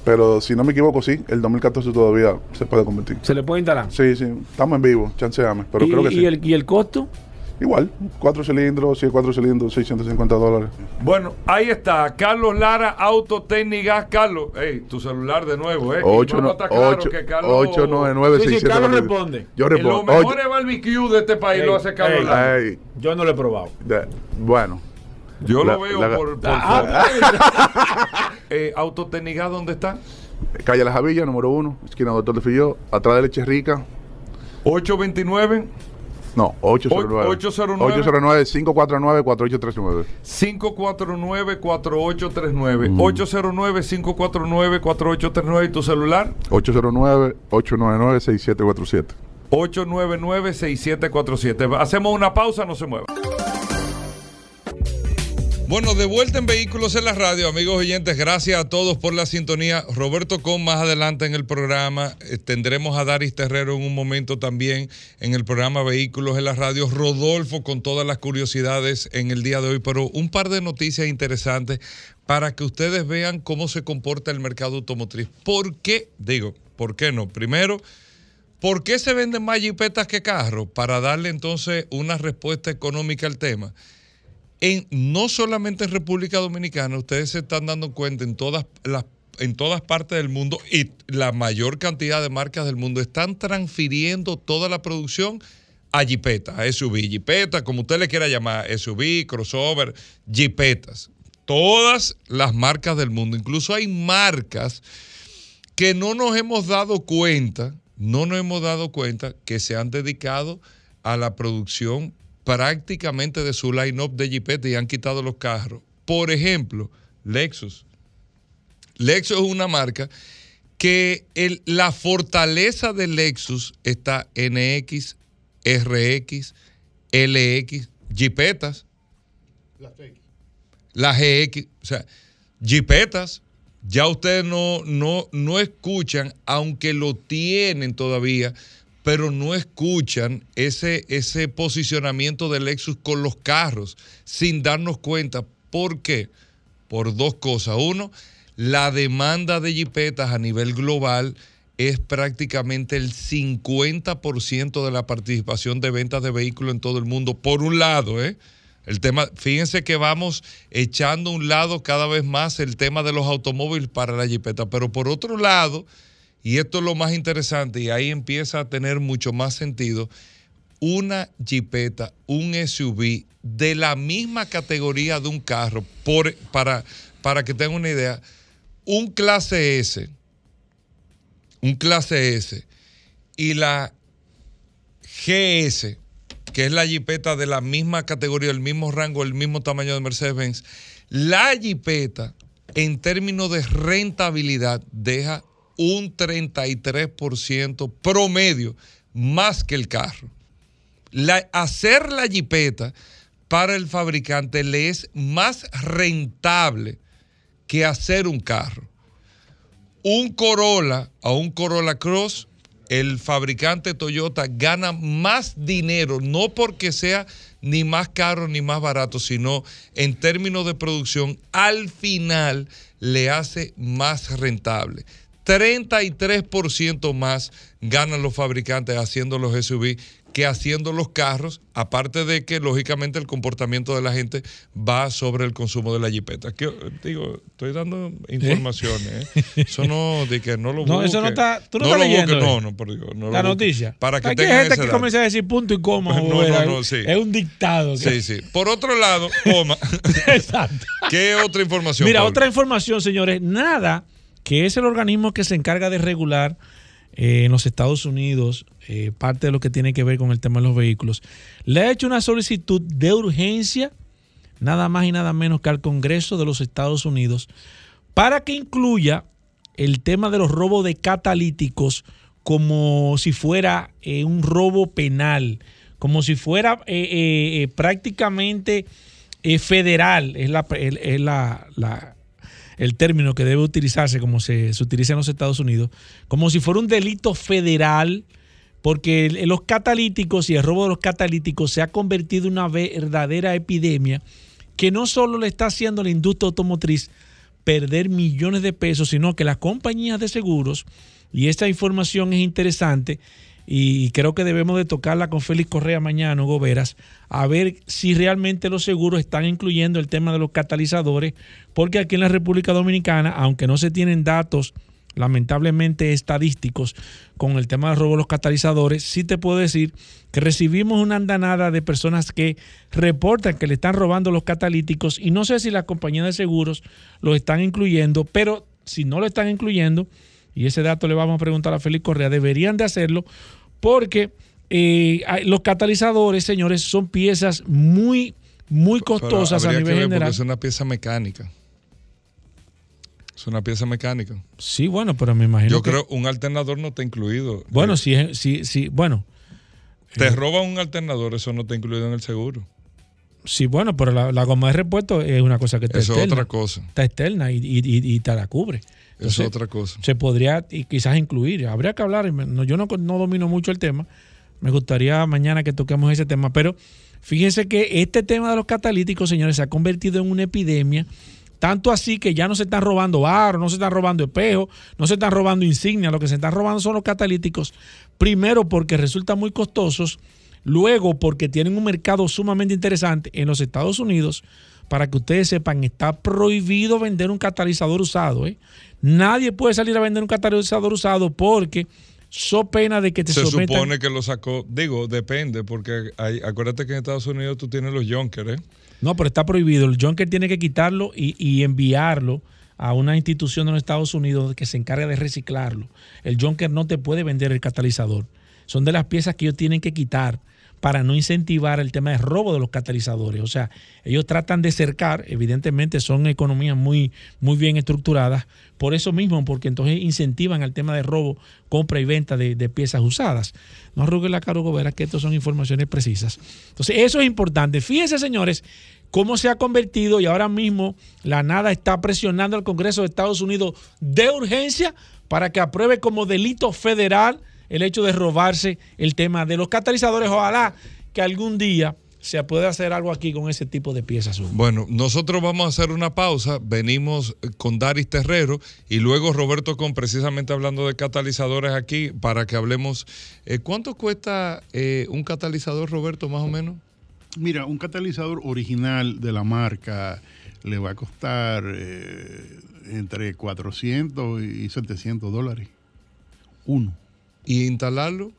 Pero si no me equivoco, sí, el 2014 todavía se puede convertir. ¿Se le puede instalar? Sí, sí, estamos en vivo, chanceame, pero ¿Y, creo que y sí. el, ¿Y el costo? Igual, cuatro cilindros, sí, cuatro cilindros, 650 dólares. Bueno, ahí está. Carlos Lara, Autotécnicas. Carlos, hey, tu celular de nuevo, ¿eh? Ocho Y no no- está claro ocho- que Carlos- 899 Sí, sí, 67 Carlos responde. Yo respondo. Los mejores barbecue de este país Ey, lo hace Carlos ey, Lara. Yo no lo he probado. de- bueno, Yo La- lo veo la- por, por Ah, foto. Eh, Autotécnicas, ¿dónde está? calle La Javilla, número uno, esquina Doctor de Filló, atrás de Leche Rica. 829 No, 809. 809. 809 549 4839. 549-4839. 809-549-4839. ¿Y tu celular? 809 899 6747. 899-6747. Hacemos una pausa, no se mueva. Bueno, de vuelta en Vehículos en la Radio, amigos oyentes, gracias a todos por la sintonía. Roberto Con más adelante en el programa, eh, tendremos a Daris Terrero en un momento también en el programa Vehículos en la Radio, Rodolfo con todas las curiosidades en el día de hoy, pero un par de noticias interesantes para que ustedes vean cómo se comporta el mercado automotriz. ¿Por qué? Digo, ¿por qué no? Primero, ¿Por qué se venden más jipetas que carros? Para darle entonces una respuesta económica al tema. En, no solamente en República Dominicana, ustedes se están dando cuenta en todas las en todas partes del mundo y la mayor cantidad de marcas del mundo están transfiriendo toda la producción a jipetas, a SUV, jipetas, como usted le quiera llamar, SUV, crossover, jipetas. Todas las marcas del mundo. Incluso hay marcas que no nos hemos dado cuenta, no nos hemos dado cuenta que se han dedicado a la producción prácticamente de su line-up de Jeepeta y han quitado los carros. Por ejemplo, Lexus. Lexus es una marca que el- la fortaleza de Lexus está NX, RX, LX, Jeepetas, la GX, o sea, Jeepetas, ya ustedes no, no, no escuchan, aunque lo tienen todavía, pero no escuchan ese, ese posicionamiento de Lexus con los carros sin darnos cuenta. ¿Por qué? Por dos cosas. Uno, la demanda de jipetas a nivel global es prácticamente el 50% de la participación de ventas de vehículos en todo el mundo. Por un lado, ¿eh? El tema, fíjense que vamos echando un lado cada vez más el tema de los automóviles para la jipeta, pero por otro lado, y esto es lo más interesante, y ahí empieza a tener mucho más sentido, una jipeta, un SUV de la misma categoría de un carro, para, para que tengan una idea, un clase S, un clase S y la GS, que es la jipeta de la misma categoría, el mismo rango, el mismo tamaño de Mercedes-Benz, la jipeta en términos de rentabilidad deja un 33% promedio más que el carro. Hacer la jipeta para el fabricante le es más rentable que hacer un carro. Un Corolla a un Corolla Cross, el fabricante Toyota gana más dinero, no porque sea ni más caro ni más barato, sino en términos de producción, al final le hace más rentable. 33% más ganan los fabricantes haciendo los SUV que haciendo los carros, aparte de que lógicamente el comportamiento de la gente va sobre el consumo de la jipeta. Que, digo, estoy dando informaciones. ¿eh? Eso no, de que no lo No, eso no está- tú no lo estás leyendo, busque, ¿eh? No, no, por Dios, no la lo noticia. Para que hay gente que comienza a decir punto y coma. No, joder, no, no, sí. Es un dictado. Sí, sí. Por otro lado, coma. Exacto. ¿Qué otra información? Mira, Pablo? otra información, señores. Nada, que es el organismo que se encarga de regular eh, en los Estados Unidos eh, parte de lo que tiene que ver con el tema de los vehículos, le ha hecho una solicitud de urgencia nada más y nada menos que al Congreso de los Estados Unidos para que incluya el tema de los robos de catalíticos como si fuera eh, un robo penal, como si fuera prácticamente federal, es, la, es la, el término que debe utilizarse como se, se, utiliza en los Estados Unidos, como si fuera un delito federal, porque los catalíticos y el robo de los catalíticos se ha convertido en una verdadera epidemia que no solo le está haciendo a la industria automotriz perder millones de pesos, sino que las compañías de seguros, y esta información es interesante, y creo que debemos de tocarla con Félix Correa mañana, Hugo Veras, a ver si realmente los seguros están incluyendo el tema de los catalizadores, porque aquí en la República Dominicana, aunque no se tienen datos lamentablemente estadísticos con el tema del robo de los catalizadores, sí te puedo decir que recibimos una andanada de personas que reportan que le están robando los catalíticos y no sé si las compañías de seguros lo están incluyendo, pero si no lo están incluyendo, y ese dato le vamos a preguntar a Félix Correa, deberían de hacerlo porque eh, los catalizadores, señores, son piezas muy, muy costosas a nivel general. Es una pieza mecánica. Es una pieza mecánica. Sí, bueno, pero me imagino. Yo creo un alternador no está incluido. Bueno, sí, sí, sí, bueno. Te eh, roban un alternador, eso no está incluido en el seguro. Sí, bueno, pero la, goma de repuesto es una cosa que está Eso es otra cosa. Está externa y, y, te la cubre. Eso es otra cosa. Se podría y quizás incluir. Habría que hablar. yo no, no domino mucho el tema. Me gustaría mañana que toquemos ese tema. Pero fíjense que este tema de los catalíticos, señores, se ha convertido en una epidemia tanto así que ya no se están robando barro, no se están robando espejos, no se están robando insignias, lo que se están robando son los catalíticos. Primero porque resultan muy costosos, luego porque tienen un mercado sumamente interesante en los Estados Unidos. Para que ustedes sepan, está prohibido vender un catalizador usado. ¿eh? Nadie puede salir a vender un catalizador usado porque so pena de que te Se supone que lo sacó, digo, depende, porque hay, acuérdate que en Estados Unidos tú tienes los Junkers, ¿eh? No, pero está prohibido. El Junker tiene que quitarlo y, enviarlo a una institución de los Estados Unidos que se encarga de reciclarlo. El Junker no te puede vender el catalizador. Son de las piezas que ellos tienen que quitar para no incentivar el tema de robo de los catalizadores. O sea, ellos tratan de cercar, evidentemente son economías muy, muy bien estructuradas, por eso mismo, porque entonces incentivan al tema de robo, compra y venta de, piezas usadas. No arrugue la cara, verá que estas son informaciones precisas. Entonces, eso es importante. Fíjense, señores, cómo se ha convertido y ahora mismo la nada está presionando al Congreso de Estados Unidos de urgencia para que apruebe como delito federal el hecho de robarse el tema de los catalizadores. Ojalá que algún día se pueda hacer algo aquí con ese tipo de piezas. Bueno, nosotros vamos a hacer una pausa, venimos con Daris Terrero y luego Roberto con precisamente hablando de catalizadores aquí para que hablemos. Eh, ¿Cuánto cuesta eh, un catalizador, Roberto, más o menos? Mira, un catalizador original de la marca le va a costar eh, entre 400 y 700 dólares. Uno. ¿Y instalarlo?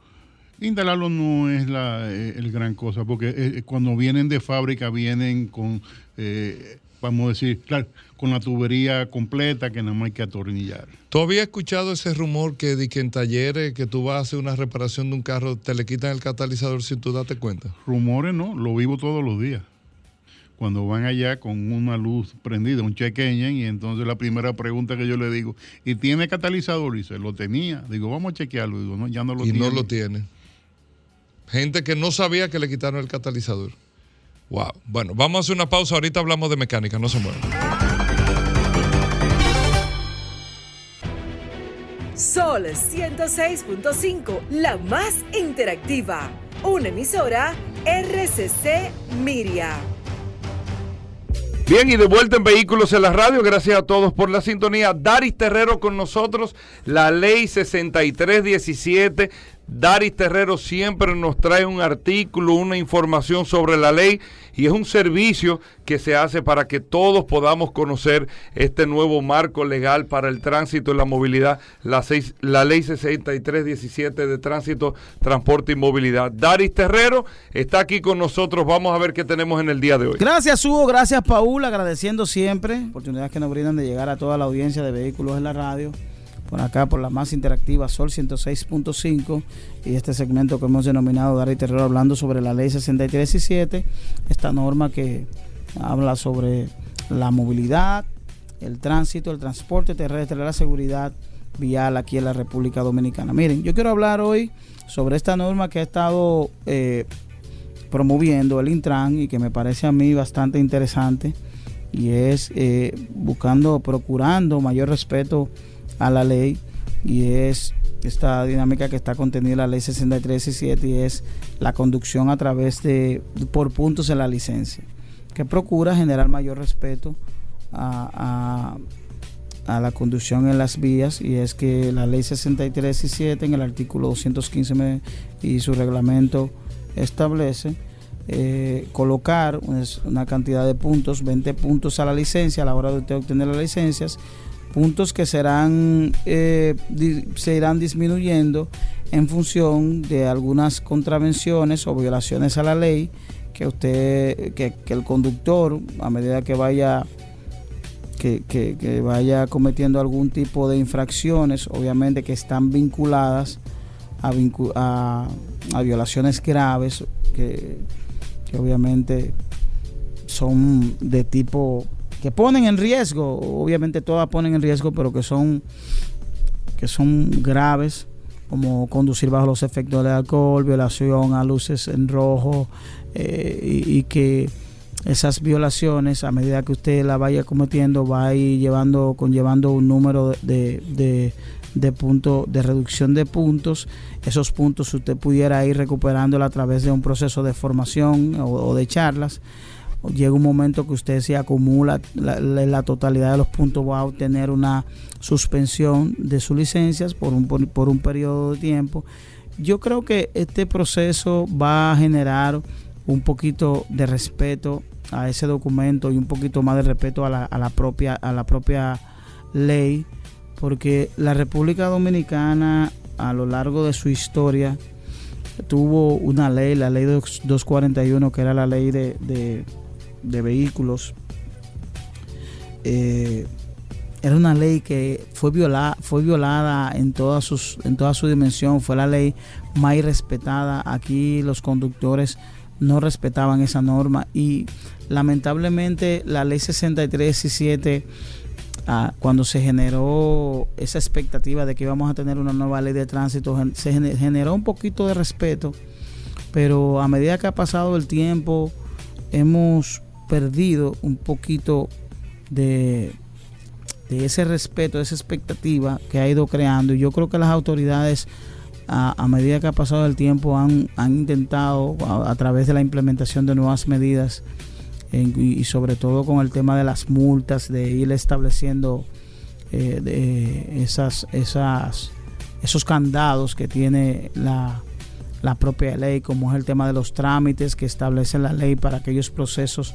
Instalarlo no es la, eh, el gran cosa, porque eh, cuando vienen de fábrica vienen con, eh, vamos a decir, claro, con la tubería completa que nada más hay que atornillar. ¿Tú habías escuchado ese rumor que, de que en talleres que tú vas a hacer una reparación de un carro te le quitan el catalizador sin tú date cuenta? Rumores no, lo vivo todos los días cuando van allá con una luz prendida, un check engine, y entonces la primera pregunta que yo le digo, ¿y tiene catalizador? Y se lo tenía. Digo, vamos a chequearlo. Digo, no, ya no lo tiene. Y no lo tiene. Gente que no sabía que le quitaron el catalizador. Wow. Bueno, vamos a hacer una pausa. Ahorita hablamos de mecánica. No se muevan. Sol 106.5, la más interactiva. Una emisora RCC Miria. Bien, y de vuelta en Vehículos en la Radio, gracias a todos por la sintonía. Daris Terrero con nosotros, la ley 6317 Daris Terrero siempre nos trae un artículo, una información sobre la ley y es un servicio que se hace para que todos podamos conocer este nuevo marco legal para el tránsito y la movilidad, la, ley 6317 de tránsito, transporte y movilidad. Daris Terrero está aquí con nosotros, vamos a ver qué tenemos en el día de hoy. Gracias Hugo, gracias Paul, agradeciendo siempre oportunidades que nos brindan de llegar a toda la audiencia de vehículos en la radio por acá por la más interactiva Sol 106.5 y este segmento que hemos denominado Dar y Terror hablando sobre la ley 6317, esta norma que habla sobre la movilidad, el tránsito, el transporte terrestre, la seguridad vial aquí en la República Dominicana. Miren, yo quiero hablar hoy sobre esta norma que ha estado eh, promoviendo el Intran y que me parece a mí bastante interesante y es eh, buscando, procurando mayor respeto a la ley y es esta dinámica que está contenida en la ley 63 y 7 y es la conducción a través de por puntos en la licencia que procura generar mayor respeto a, a, la conducción en las vías y es que la ley 63 y 7 en el artículo 215 y su reglamento establece eh, colocar una cantidad de puntos, 20 puntos a la licencia a la hora de usted obtener las licencias, puntos que serán eh, se irán disminuyendo en función de algunas contravenciones o violaciones a la ley que usted, que, el conductor, a medida que vaya que, vaya cometiendo algún tipo de infracciones, obviamente que están vinculadas a, a, violaciones graves, que, obviamente son de tipo que ponen en riesgo, obviamente todas ponen en riesgo, pero que son que son graves, como conducir bajo los efectos del alcohol, violación a luces en rojo, eh, y, que esas violaciones, a medida que usted la vaya cometiendo, va a ir llevando, conllevando un número de, de, de de reducción de puntos. Esos puntos usted pudiera ir recuperándola a través de un proceso de formación o, de charlas. Llega un momento que usted se acumula la, totalidad de los puntos, va a obtener una suspensión de sus licencias por un, por un periodo de tiempo. Yo creo que este proceso va a generar un poquito de respeto a ese documento y un poquito más de respeto a la, a la propia a la propia ley porque la República Dominicana a lo largo de su historia tuvo una ley, la ley 241, que era la ley de, vehículos. Eh, era una ley que fue violada, fue violada en toda, sus, en toda su dimensión, fue la ley más respetada. Aquí los conductores no respetaban esa norma y lamentablemente la ley 63 y 7 ah, cuando se generó esa expectativa de que íbamos a tener una nueva ley de tránsito se generó un poquito de respeto pero a medida que ha pasado el tiempo hemos perdido un poquito de, de ese respeto, de esa expectativa que ha ido creando. Y yo creo que las autoridades a, medida que ha pasado el tiempo han, intentado a, través de la implementación de nuevas medidas y, sobre todo con el tema de las multas, de ir estableciendo eh, esas, esos candados que tiene la, la propia ley, como es el tema de los trámites que establece la ley para aquellos procesos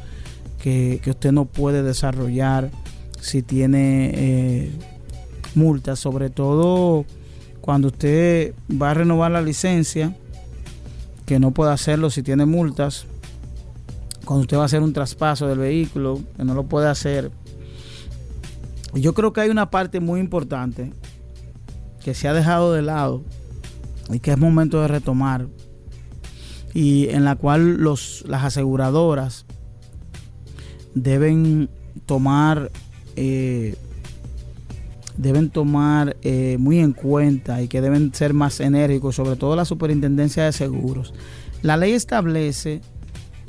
que, usted no puede desarrollar si tiene eh, multas, sobre todo cuando usted va a renovar la licencia, que no puede hacerlo si tiene multas, cuando usted va a hacer un traspaso del vehículo, que no lo puede hacer. Yo creo que hay una parte muy importante que se ha dejado de lado y que es momento de retomar y en la cual los, las aseguradoras deben tomar eh, deben tomar eh, muy en cuenta y que deben ser más enérgicos, sobre todo la superintendencia de seguros. La ley establece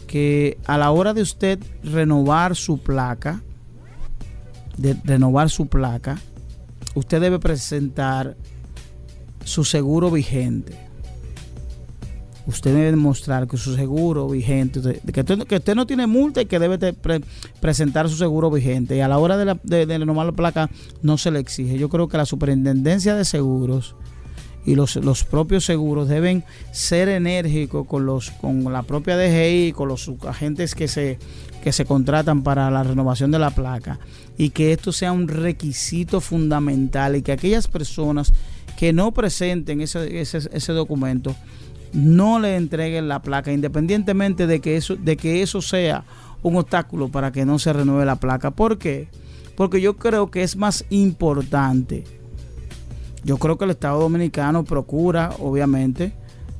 que a la hora de usted renovar su placa, de renovar su placa, usted debe presentar su seguro vigente usted debe demostrar que su seguro vigente, que usted, no tiene multa y que debe presentar su seguro vigente. Y a la hora de, la, de, renovar la placa no se le exige. Yo creo que la superintendencia de seguros y los, propios seguros deben ser enérgicos con, la propia DGI, con los agentes que se contratan para la renovación de la placa y que esto sea un requisito fundamental y que aquellas personas que no presenten ese, ese, ese documento no le entreguen la placa, independientemente de que eso, de que eso sea un obstáculo para que no se renueve la placa. ¿Por qué? Porque yo creo que es más importante. Yo creo que el Estado Dominicano procura, obviamente,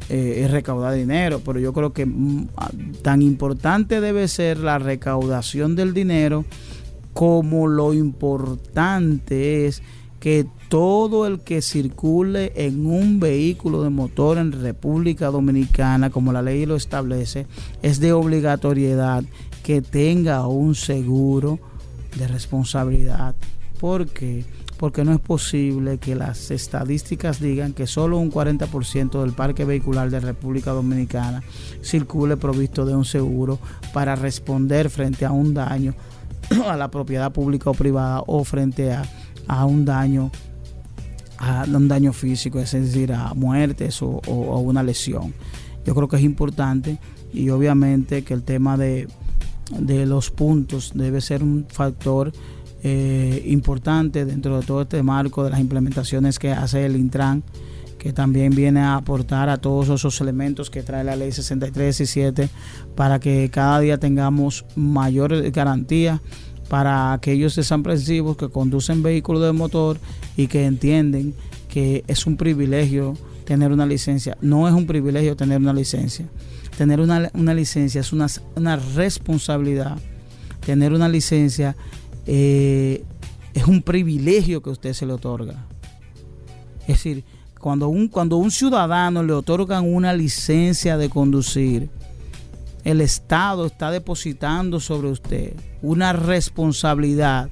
eh, recaudar dinero, pero yo creo que mm, ah, tan importante debe ser la recaudación del dinero como lo importante es que todo el que circule en un vehículo de motor en República Dominicana, como la ley lo establece, es de obligatoriedad que tenga un seguro de responsabilidad. ¿Por qué? Porque no es posible que las estadísticas digan que solo un 40% del parque vehicular de República Dominicana circule provisto de un seguro para responder frente a un daño a la propiedad pública o privada o frente a, a un daño a un daño físico, es decir, a muertes o, o, una lesión. Yo creo que es importante y obviamente que el tema de, de los puntos debe ser un factor eh, importante dentro de todo este marco de las implementaciones que hace el Intran, que también viene a aportar a todos esos elementos que trae la ley 63 y 7 para que cada día tengamos mayor garantía para aquellos desaprensivos que conducen vehículos de motor y que entienden que es un privilegio tener una licencia. No es un privilegio tener una licencia. Tener una, licencia es una, una, responsabilidad. Tener una licencia eh, es un privilegio que usted se le otorga. Es decir, cuando un, cuando un ciudadano le otorgan una licencia de conducir, el Estado está depositando sobre usted una responsabilidad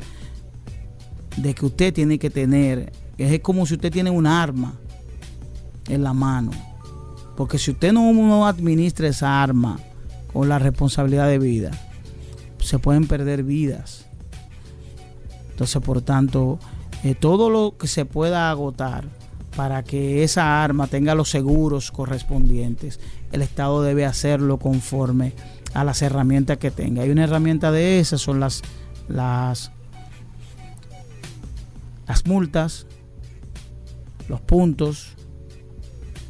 de que usted tiene que tener. Es como si usted tiene un arma en la mano. Porque si usted no, administra esa arma con la responsabilidad de vida, se pueden perder vidas. Entonces, por tanto, eh, todo lo que se pueda agotar para que esa arma tenga los seguros correspondientes, el Estado debe hacerlo conforme a las herramientas que tenga. Hay una herramienta de esas, son las, las, las multas, los puntos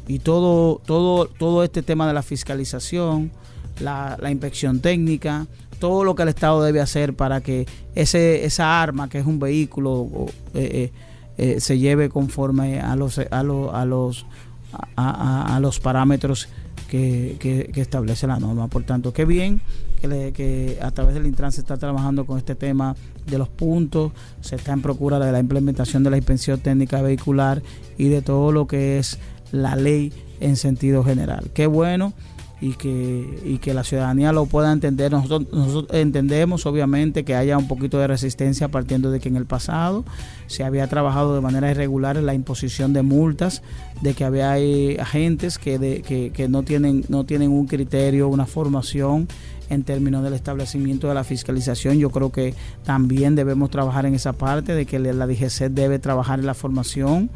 y todo, todo, todo este tema de la fiscalización, la, inspección técnica, todo lo que el Estado debe hacer para que ese, esa arma, que es un vehículo, eh, eh, eh, se lleve conforme a los, a, a los, a, los parámetros que, establece la norma. Por tanto, qué bien que, que a través del Intran se está trabajando con este tema de los puntos, se está en procura de la implementación de la inspección técnica vehicular y de todo lo que es la ley en sentido general. Qué bueno y que, y que la ciudadanía lo pueda entender. Nosotros, nosotros entendemos obviamente que haya un poquito de resistencia partiendo de que en el pasado se había trabajado de manera irregular en la imposición de multas, de que había agentes que, de, que, que no, tienen, no tienen un criterio, una formación en términos del establecimiento de la fiscalización. Yo creo que también debemos trabajar en esa parte de que la DGC debe trabajar en la formación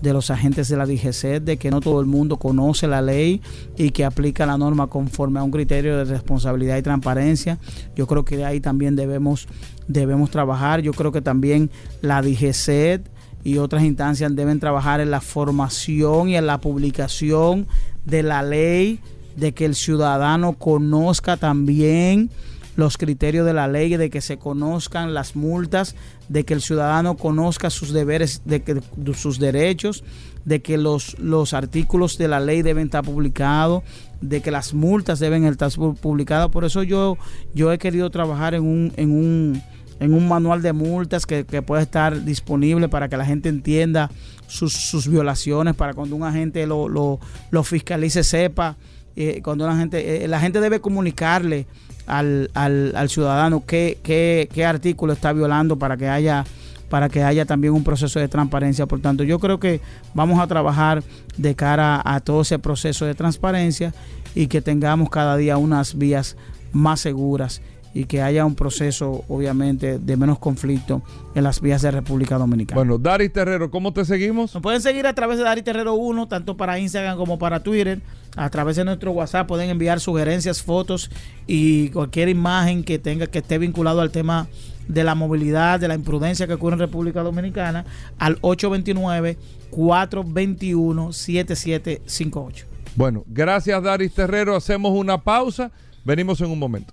de los agentes de la DGC, de que no todo el mundo conoce la ley y que aplica la norma conforme a un criterio de responsabilidad y transparencia. Yo creo que de ahí también debemos, debemos trabajar. Yo creo que también la DGC y otras instancias deben trabajar en la formación y en la publicación de la ley, de que el ciudadano conozca también los criterios de la ley, de que se conozcan las multas, de que el ciudadano conozca sus deberes, de que sus derechos, de que los, los artículos de la ley deben estar publicados, de que las multas deben estar publicadas. Por eso yo, yo he querido trabajar en un, en un, en un manual de multas que, que pueda estar disponible para que la gente entienda sus, sus violaciones, para cuando un agente lo, lo, lo fiscalice sepa. Eh, cuando la gente, eh, la gente debe comunicarle al, al, al ciudadano qué, qué, qué artículo está violando para que haya para que haya también un proceso de transparencia. Por tanto, yo creo que vamos a trabajar de cara a todo ese proceso de transparencia y que tengamos cada día unas vías más seguras y que haya un proceso, obviamente, de menos conflicto en las vías de República Dominicana. Bueno, Dari Terrero, ¿cómo te seguimos? Nos pueden seguir a través de Dari Terrero 1, tanto para Instagram como para Twitter. A través de nuestro WhatsApp pueden enviar sugerencias, fotos y cualquier imagen que tenga que esté vinculado al tema de la movilidad, de la imprudencia que ocurre en República Dominicana al 829 421 7758. Bueno, gracias Daris Terrero. Hacemos una pausa. Venimos en un momento.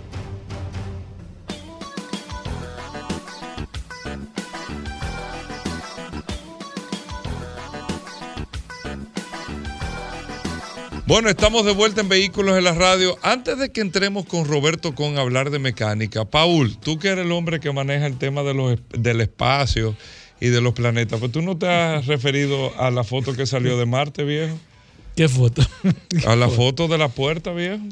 Bueno, estamos de vuelta en Vehículos en la Radio. Antes de que entremos con Roberto con hablar de mecánica, Paul, tú que eres el hombre que maneja el tema de los, del espacio y de los planetas, pues tú no te has referido a la foto que salió de Marte, viejo. ¿Qué foto? A la foto de la puerta, viejo.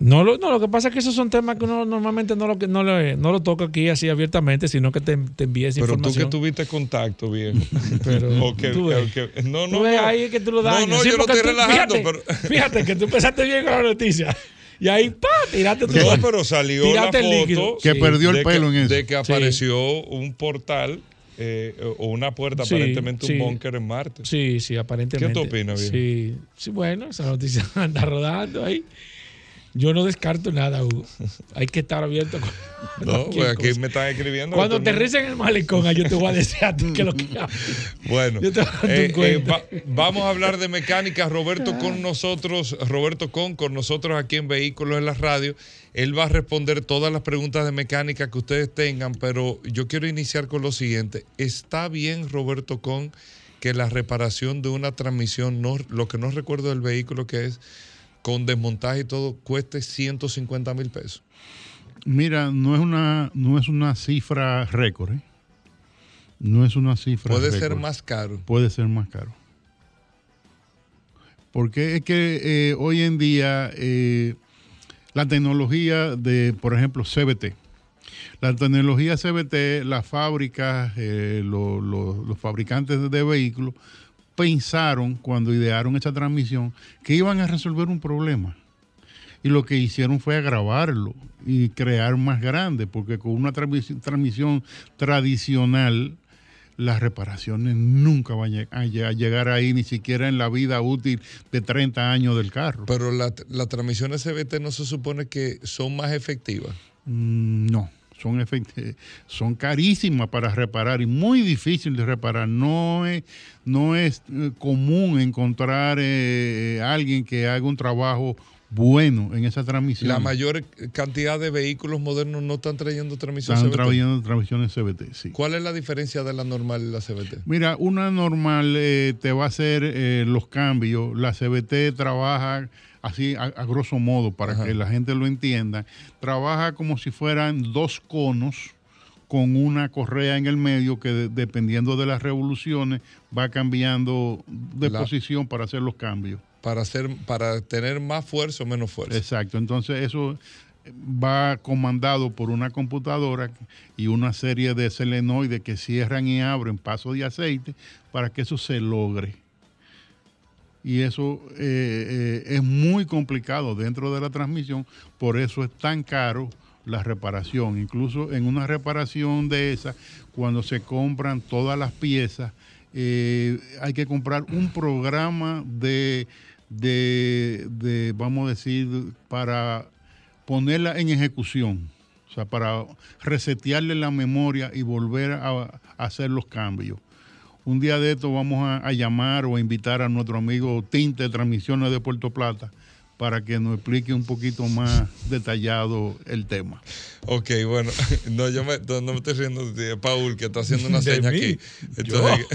No lo, no, lo que pasa es que esos son temas que uno normalmente no lo, que- no lo, no lo toca aquí así abiertamente, sino que te, te envíe esa Pero tú que tuviste contacto, viejo. Pero O que- tú ves. o que- no, no, Tú ves no. ahí que tú lo No, dañas. no, Sí, yo lo estoy tú- relajando, fíjate, pero- fíjate que tú empezaste bien con la noticia. Y ahí, ¡pa! Tiraste tu No, pero salió la Tiraste el líquido. foto Que perdió el de pelo que, en eso. de que Sí. apareció un portal eh, o una puerta, Sí, aparentemente sí. un búnker en Marte. Sí, sí, aparentemente. ¿Qué tú opinas, viejo? Sí, sí, bueno, esa noticia anda rodando ahí. Yo no descarto nada, Hugo. Hay que estar abierto con No, pues aquí cosa. me están escribiendo. Cuando que todo el mundo- aterrice en el malecón, yo te voy a decir a ti que lo que. Bueno, Yo te voy a dar eh, eh, va- vamos a hablar de mecánica. Roberto con nosotros, Roberto con con nosotros aquí en Vehículos en la Radio. Él va a responder todas las preguntas de mecánica que ustedes tengan, pero yo quiero iniciar con lo siguiente. ¿Está bien, Roberto con que la reparación de una transmisión, no, lo que no recuerdo del vehículo que es, con desmontaje y todo, cueste 150 mil pesos? Mira, no es una, no es una cifra récord, ¿eh? No es una cifra Puede ser más caro. Puede ser más caro. Porque es que eh, hoy en día eh, la tecnología de, por ejemplo, CBT, la tecnología CBT, las fábricas, eh, lo- lo- los fabricantes de vehículos pensaron cuando idearon esta transmisión que iban a resolver un problema. Y lo que hicieron fue agravarlo y crear más grande, porque con una transmisi- transmisión tradicional, las reparaciones nunca van a lle- a lle- a llegar ahí, ni siquiera en la vida útil de 30 años del carro. Pero la- las transmisiones CBT no se supone que son más efectivas. Mm, No, son, son carísimas para reparar y muy difícil de reparar. No es, no es eh, común encontrar eh, alguien que haga un trabajo bueno en esa transmisión. La mayor cantidad de vehículos modernos no están trayendo transmisión Están CBT. trayendo transmisiones CBT, sí. ¿Cuál es la diferencia de la normal y la CBT? Mira, una normal eh, te va a hacer eh, los cambios. La CBT trabaja así a, a grosso modo para Ajá. que la gente lo entienda. Trabaja como si fueran dos conos con una correa en el medio que de- dependiendo de las revoluciones va cambiando de La- posición para hacer los cambios. Para, hacer, para tener más fuerza o menos fuerza. Exacto, entonces eso va comandado por una computadora y una serie de selenoides que cierran y abren pasos de aceite para que eso se logre. Y eso eh, eh, es muy complicado dentro de la transmisión, por eso es tan caro la reparación. Incluso en una reparación de esa, cuando se compran todas las piezas, eh, hay que comprar un programa de, de, vamos a decir, para ponerla en ejecución. O sea, para resetearle la memoria y volver a hacer los cambios. Un día de esto vamos a, a llamar o a invitar a nuestro amigo Tinte de Transmisiones de Puerto Plata para que nos explique un poquito más detallado el tema. Ok, bueno, no, yo me, no, no me estoy riendo de Paul, que está haciendo una ¿De seña mí? aquí. Entonces,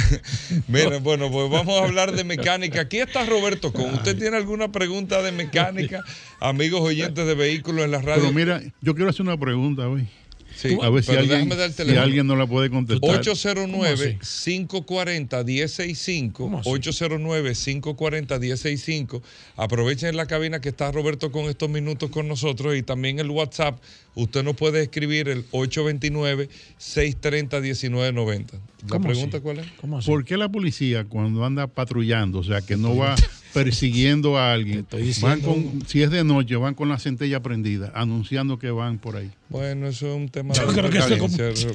miren, bueno, pues vamos a hablar de mecánica. Aquí está Roberto Con. ¿Usted tiene alguna pregunta de mecánica? Amigos oyentes de vehículos en la radio. Pero mira, yo quiero hacer una pregunta hoy. Sí, A ver si alguien, si alguien no la puede contestar. 809-540-1065. ¿Cómo así? 809-540-1065. Aprovechen la cabina que está Roberto con estos minutos con nosotros y también el WhatsApp. Usted nos puede escribir el 829-630-1990. ¿La ¿Cómo pregunta así? cuál es? ¿Cómo así? ¿Por qué la policía cuando anda patrullando, o sea, que no va persiguiendo a alguien, van con, si es de noche, van con la centella prendida, anunciando que van por ahí? Bueno, eso es un tema Yo creo que eso es como- es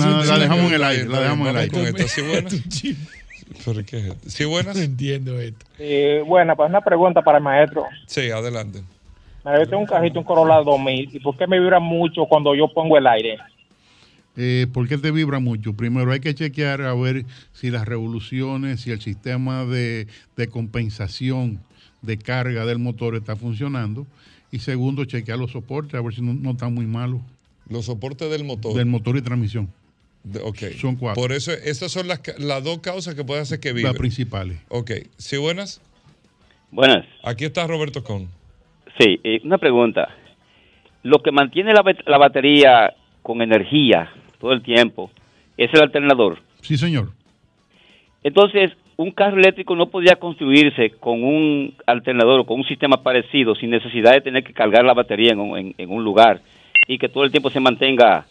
un la dejamos en el aire, la dejamos en el aire. con. ¿Sí chip. ¿Pero qué es esto? ¿Sí buenas? No entiendo esto. Eh, bueno, pues una pregunta para el maestro. Sí, adelante. Yo tengo un cajito, un Corolla 2000, ¿y por qué me vibra mucho cuando yo pongo el aire? Eh, ¿Por qué te vibra mucho? Primero hay que chequear a ver si las revoluciones, si el sistema de, de compensación de carga del motor está funcionando. Y segundo, chequear los soportes, a ver si no, no están muy malos. Los soportes del motor. Del motor y transmisión. De- ok. Son cuatro. Por eso, esas son las, las dos causas que pueden hacer que vibre. Las principales. Ok. ¿Sí, buenas? Buenas. Aquí está Roberto Con. Sí, eh, una pregunta. Lo que mantiene la, la batería con energía todo el tiempo es el alternador. Sí, señor. Entonces, un carro eléctrico no podía construirse con un alternador o con un sistema parecido sin necesidad de tener que cargar la batería en un, en- en un lugar y que todo el tiempo se mantenga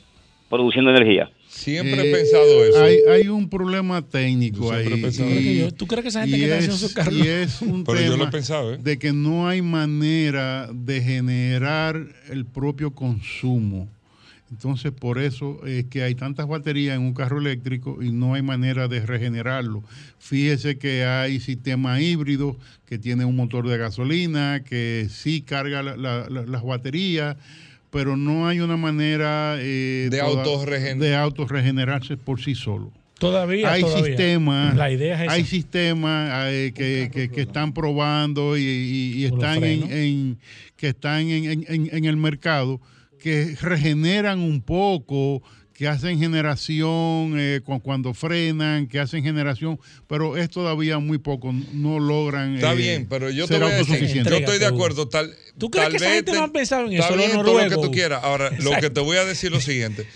produciendo energía. Siempre Eh, he pensado eso. Hay, hay un problema técnico ahí. he pensado y- eso. ¿Tú crees que esa gente que es- su carro? Y es un Pero yo lo he tema pensado, ¿eh? de que no hay manera de generar el propio consumo. Entonces, por eso es que hay tantas baterías en un carro eléctrico y no hay manera de regenerarlo. Fíjese que hay sistemas híbridos que tienen un motor de gasolina, que sí carga la- la- la- las baterías, pero no hay una manera eh, De toda- de autorregenerarse por sí solo. Todavía, hay todavía. sistemas La idea es hay sistemas eh, que, que- que están probando y, están en, que están en, en- en- en el mercado que regeneran un poco que hacen generación eh, cu- cuando frenan que hacen generación pero es todavía muy poco no logran Está eh, bien, pero yo te ser voy a decir, yo estoy de acuerdo. Tal, ¿Tú crees tal que esa vez gente te- no ha pensado en eso, bien, todo lo que tú quieras. Ahora, lo que te voy a decir es lo siguiente.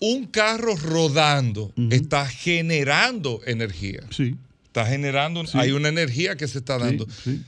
Un carro rodando está generando energía. sí Está generando, Sí. hay una energía que se está sí, dando. sí.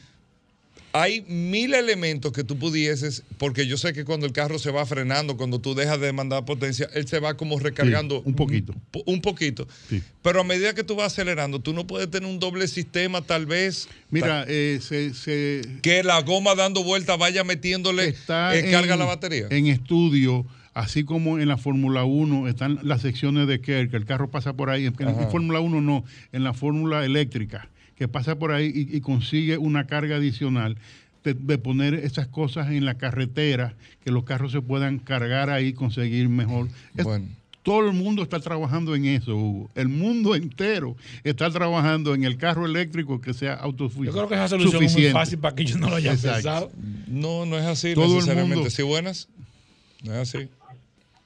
Hay mil elementos que tú pudieses, porque yo sé que cuando el carro se va frenando, cuando tú dejas de mandar potencia, él se va como recargando un poquito. Un, un poquito. Sí. Pero a medida que tú vas acelerando, tú no puedes tener un doble sistema, tal vez. mira eh, se, se- que la goma dando vueltas vaya metiéndole está eh, carga en- la batería. En estudio, así como en la Fórmula 1 están las secciones de Kerr, que el carro pasa por ahí. En, en. Fórmula 1 no, en la Fórmula eléctrica, que pasa por ahí y, y consigue una carga adicional. De, de poner esas cosas en la carretera, que los carros se puedan cargar ahí, conseguir mejor. Es- Bueno. Todo el mundo está trabajando en eso, Hugo. El mundo entero está trabajando en el carro eléctrico que sea autosuficiente. Yo creo que esa solución es muy fácil para que yo no lo haya Exacto. pensado. No, no es así Todo el necesariamente. mundo. ¿Sí buenas? No es así.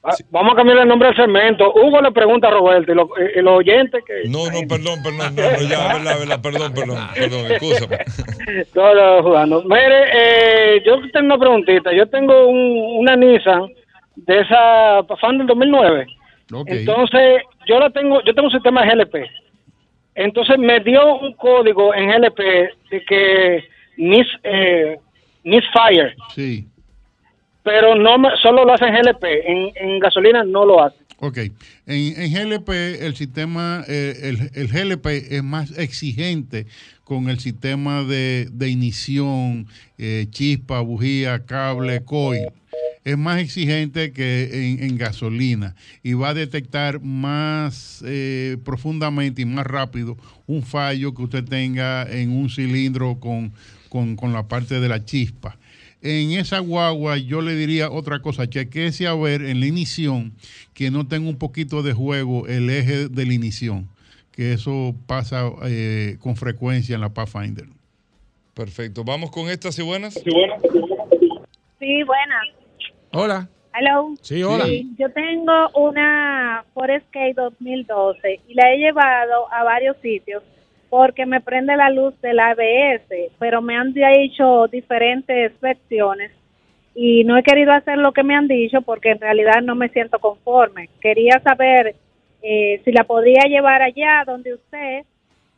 Ah, Vamos a cambiar el nombre del segmento. Hugo le pregunta a Roberto y lo- y- los oyentes que... No, no, perdón, perdón, no, no, ya, verdad, verdad, perdón, perdón, perdón, escúchame. No, no, jugando. Mire, eh, yo tengo una preguntita. Yo tengo un- una Nissan de esa fan del 2009. Ok. Entonces, yo la tengo, yo tengo un sistema GLP. Entonces me dio un código en GLP de que mis, eh, misfire, sí. Pero no solo lo hace en GLP, en, en gasolina no lo hace. Ok, en, en GLP el sistema, eh, el, el GLP es más exigente con el sistema de, de ignición, eh, chispa, bujía, cable, coil. Es más exigente que en, en gasolina y va a detectar más eh, profundamente y más rápido un fallo que usted tenga en un cilindro con, con, con la parte de la chispa. En esa guagua yo le diría otra cosa, chequeese a ver en la ignición que no tenga un poquito de juego el eje de la ignición, que eso pasa eh, con frecuencia en la Pathfinder. Perfecto. Vamos con estas y buenas. Sí, buena. Hola. Hello. Sí, hola. yo tengo una Forescape 2012 y la he llevado a varios sitios porque me prende la luz del ABS, pero me han dicho diferentes versiones y no he querido hacer lo que me han dicho porque en realidad no me siento conforme. Quería saber eh, si la podría llevar allá donde usted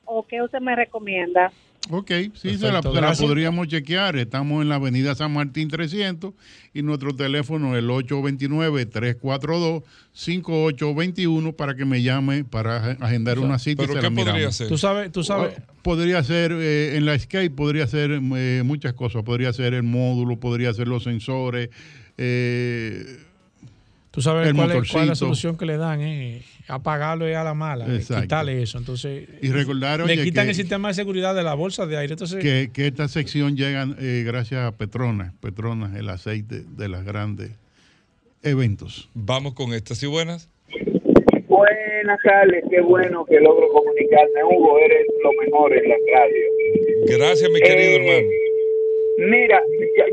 o qué usted me recomienda. Ok, sí, se la, se podríamos chequear. Estamos en la avenida San Martín 300 y nuestro teléfono es el 829-342-5821 para que me llame para ag- agendar una cita. y ¿Pero se qué la podría ser? Tú sabes, tú sabes. Podría ser eh, en la Escape, podría ser eh, muchas cosas. Podría ser el módulo, podría ser los sensores. eh, Tú sabes el cuál, es, cuál es la solución que le dan, eh, apagarlo y a la mala, eh, Exacto. quitarle eso. Entonces, Y recordar, le quitan que- el sistema de seguridad de la bolsa de aire. Entonces, que, que esta sección llega eh, gracias a Petronas. Petronas, el aceite de los grandes eventos. Vamos con estas y buenas. Buenas tardes, qué bueno que logro comunicarme. Hugo, eres lo mejor en la radio. Gracias, mi querido Eh, hermano. Mira,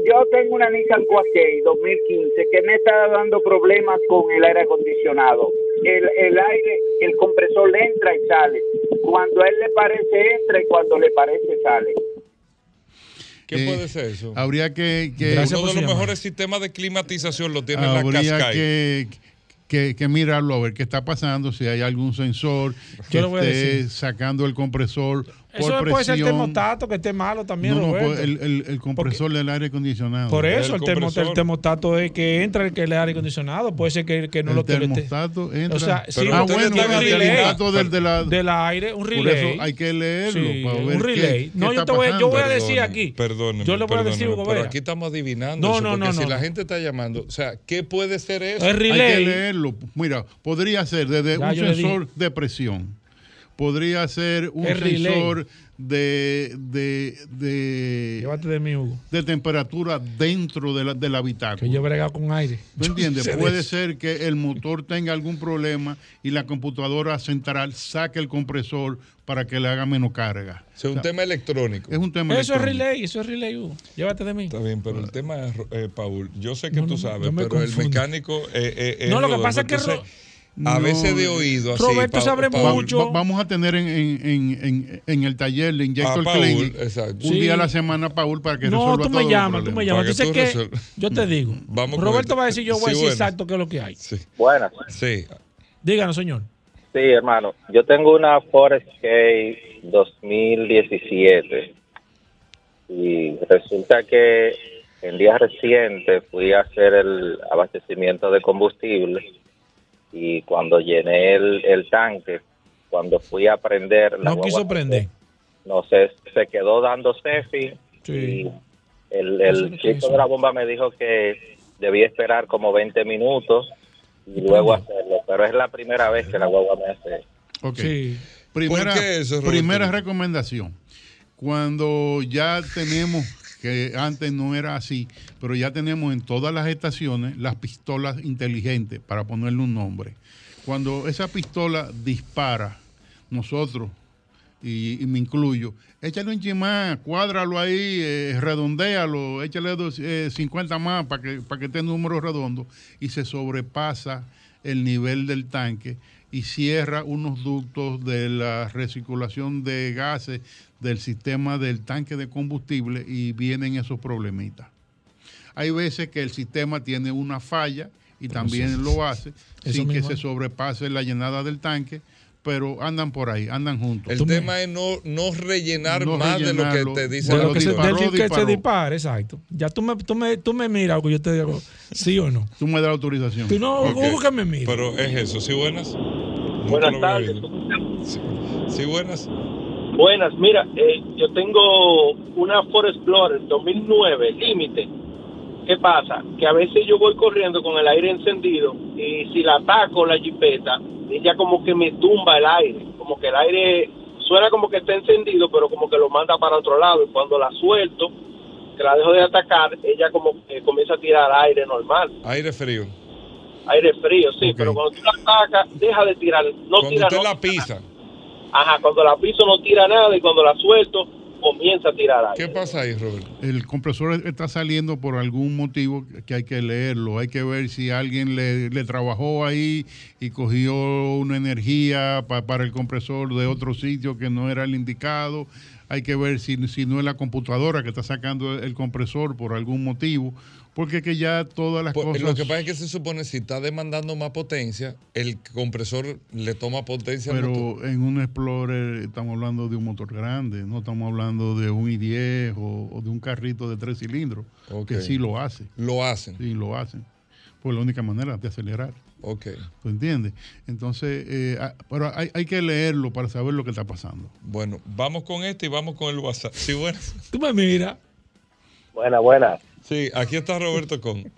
yo, tengo una Nissan Qashqai 2015 que me está dando problemas con el aire acondicionado. El, el aire, el compresor le entra y sale. Cuando a él le parece entra y cuando le parece sale. ¿Qué puede ser eso? Habría que... que Uno de los mejores sistemas de climatización lo tiene la habría Qashqai. que, que, que mirarlo a ver qué está pasando, si hay algún sensor que esté sacando el compresor por Eso puede ser el termostato que esté malo también, No, no, pues, el, el- el compresor del aire acondicionado. Por eso el, el termostato es que entra el que le aire acondicionado. Puede ser que, que no El lo que le esté- termostato entra. O sea, sí, ah, porque bueno, tiene un el relay del, de la, del aire, un Por relay. eso hay que leerlo Sí, para ver un relay. qué- no, qué yo está te voy, yo voy a decir aquí. Perdóneme, Yo le voy a decir, pero aquí estamos adivinando No, eso, no, porque no, si la gente está llamando, o sea, ¿qué puede ser eso? Hay que leerlo. Mira, podría ser desde un sensor de presión, podría ser un sensor de, de, de, Llévate de mí, Hugo. de temperatura dentro de la, del habitáculo. Que yo he bregado con aire. ¿Me entiendes? Puede ser que el motor tenga algún problema y la computadora central saque el compresor para que le haga menos carga. Es un tema electrónico. Es un tema Eso es relay, eso es relay, Hugo. Llévate de mí. Está bien, pero el tema es, eh, Paul, yo sé que No, tú sabes, no me pero el mecánico eh, eh, No, lo que pasa es que Entonces, A No, veces de oído así. Roberto Pa- sabe Paul- mucho. Va- vamos a tener en, en- en- en- en el taller de Injector A Paul, Clinic exacto. un Sí. día a la semana, Paul, para que No, resuelva tú todos me llamas, tú me llamas. Tú que tú yo te digo. Vamos Roberto va a decir, yo voy a Sí, decir bueno. exacto qué es lo que hay. Buenas. Sí. Díganos, señor. Sí, hermano. Yo tengo una Forest K 2017 y resulta que en días recientes fui a hacer el abastecimiento de combustible y cuando llené el, el tanque, cuando fui a prender la No quiso prender. no sé, se quedó dando cefi Sí. el, Eso el chico de la bomba me dijo que debía esperar como 20 minutos y luego hacerlo, pero es la primera vez que la guagua me hace Ok. Sí. Primera, ¿Por qué eso, Roberto? primera recomendación. Cuando ya tenemos, que antes no era así, pero ya tenemos en todas las estaciones las pistolas inteligentes, para ponerle un nombre. Cuando esa pistola dispara, nosotros, y, me incluyo, échale un chimán, cuádralo ahí, eh, redondéalo, échale dos, eh, 50 más para que, para que esté en número redondo y se sobrepasa el nivel del tanque y cierra unos ductos de la recirculación de gases del sistema del tanque de combustible y vienen esos problemitas. Hay veces que el sistema tiene una falla y también lo hace sin que se sobrepase la llenada del tanque, pero andan por ahí, andan juntos. El tema es no, no rellenar No más de lo que te dice De la lo que se, del que se dispare, exacto. Ya tú me, tú me, tú me miras, que yo te digo sí o no. Tú me das la autorización. Tú no, Ok. Hugo, que me mira. Pero es eso, ¿sí buenas? Buenas tardes. sí, buenas. Buenas, mira, eh, yo tengo una Ford Explorer 2009, límite. ¿Qué pasa? Que a veces yo voy corriendo con el aire encendido y si la ataco la jipeta, ella como que me tumba el aire, como que el aire suena como que está encendido, pero como que lo manda para otro lado y cuando la suelto, que la dejo de atacar, ella como que comienza a tirar aire normal, Aire frío. aire frío, sí, pero cuando tú la atacas, deja de tirar, no Cuando tira usted no, la pisa, Ajá, cuando la piso no tira nada y cuando la suelto comienza a tirar aire. ¿qué pasa ahí, Roberto? El compresor está saliendo por algún motivo que hay que leerlo. Hay que ver si alguien le, le trabajó ahí y cogió una energía pa- para el compresor de otro sitio que no era el indicado. Hay que ver si, si no es la computadora que está sacando el compresor por algún motivo. Porque es que ya todas las Pues, cosas... Lo que pasa es que se supone si está demandando más potencia, el compresor le toma potencia al motor. Pero en un Explorer estamos hablando de un motor grande, no estamos hablando de un i10 o, o de un carrito de tres cilindros, que sí lo hace. Lo hacen. Sí, lo hacen. Pues la única manera de acelerar. Ok. ¿Tú entiendes? Entonces, eh, ah, pero hay, hay que leerlo para saber lo que está pasando. Bueno, vamos con este y vamos con el WhatsApp. Sí, buenas. Tú me miras. Buena, buena. Sí, aquí está Roberto con.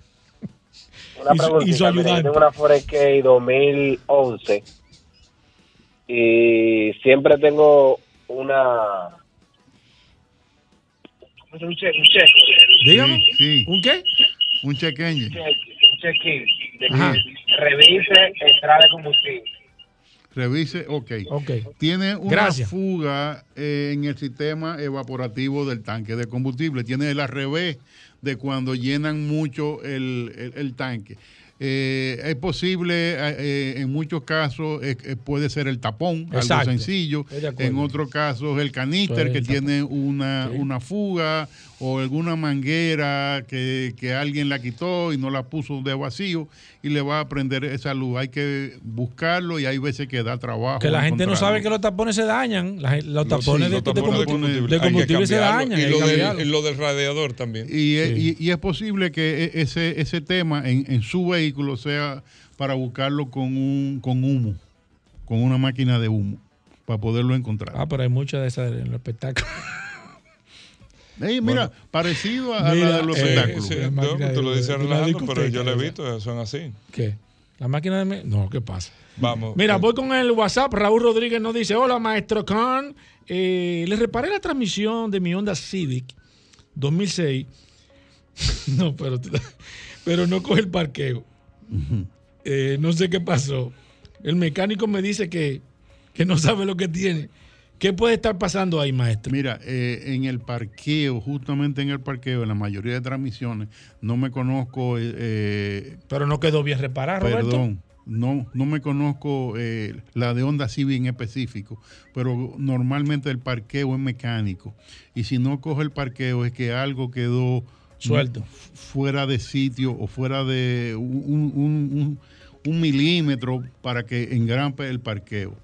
Una preguntita, ayudante. yo tengo una Forest K 2011 y siempre tengo una... Un check, un check, Dígame. Sí, sí. ¿Un qué? Un check engine. un check-in de Ajá. que revise entrada de combustible. Revise, ok. Ok. Tiene una Gracias. fuga eh, en el sistema evaporativo del tanque de combustible. Tiene el al revés de cuando llenan mucho el, el- el tanque. Eh, es posible, eh, en muchos casos, eh, puede ser el tapón, Exacto. algo sencillo. En otros casos, el caníster que tiene una, una fuga o alguna manguera que, que alguien la quitó y no la puso de vacío y le va a prender esa luz. Hay que buscarlo y hay veces que da trabajo. Que la gente no sabe que los tapones se dañan. Los tapones sí, de, los de tapones de combustible, combustible. de Hay que combustible se dañan. Y lo, del- cambiarlo. y lo del radiador también. Y, y- y es posible que e- ese, ese tema en, en su vehículo sea para buscarlo con un con humo, con una máquina de humo, para poderlo encontrar. Ah, pero hay muchas de esas en los espectáculos. Ey, mira, parecido a, Mira, la de los eh, espectáculos. Sí, no, tú lo dices relajando, pero yo lo he visto, son así. ¿Qué? ¿La máquina de... me- No, ¿qué pasa? Vamos. Mira, eh, voy con el WhatsApp. Raúl Rodríguez nos dice: Hola, maestro Khan. Eh, le reparé la transmisión de mi Honda Civic 2006. no, pero, pero no coge el parqueo. Eh, no sé qué pasó. El mecánico me dice que, que no sabe lo que tiene. ¿Qué puede estar pasando ahí, maestro? Mira, eh, en el parqueo, justamente en el parqueo, en la mayoría de transmisiones, no me conozco. eh, eh, Pero no quedó bien reparado, Roberto. Perdón, no, no me conozco eh, la de Honda Civic en específico, pero normalmente el parqueo es mecánico. Y si no coge el parqueo es que algo quedó Suelto. fuera de sitio o fuera de un, un- un- un milímetro para que engrampe el parqueo.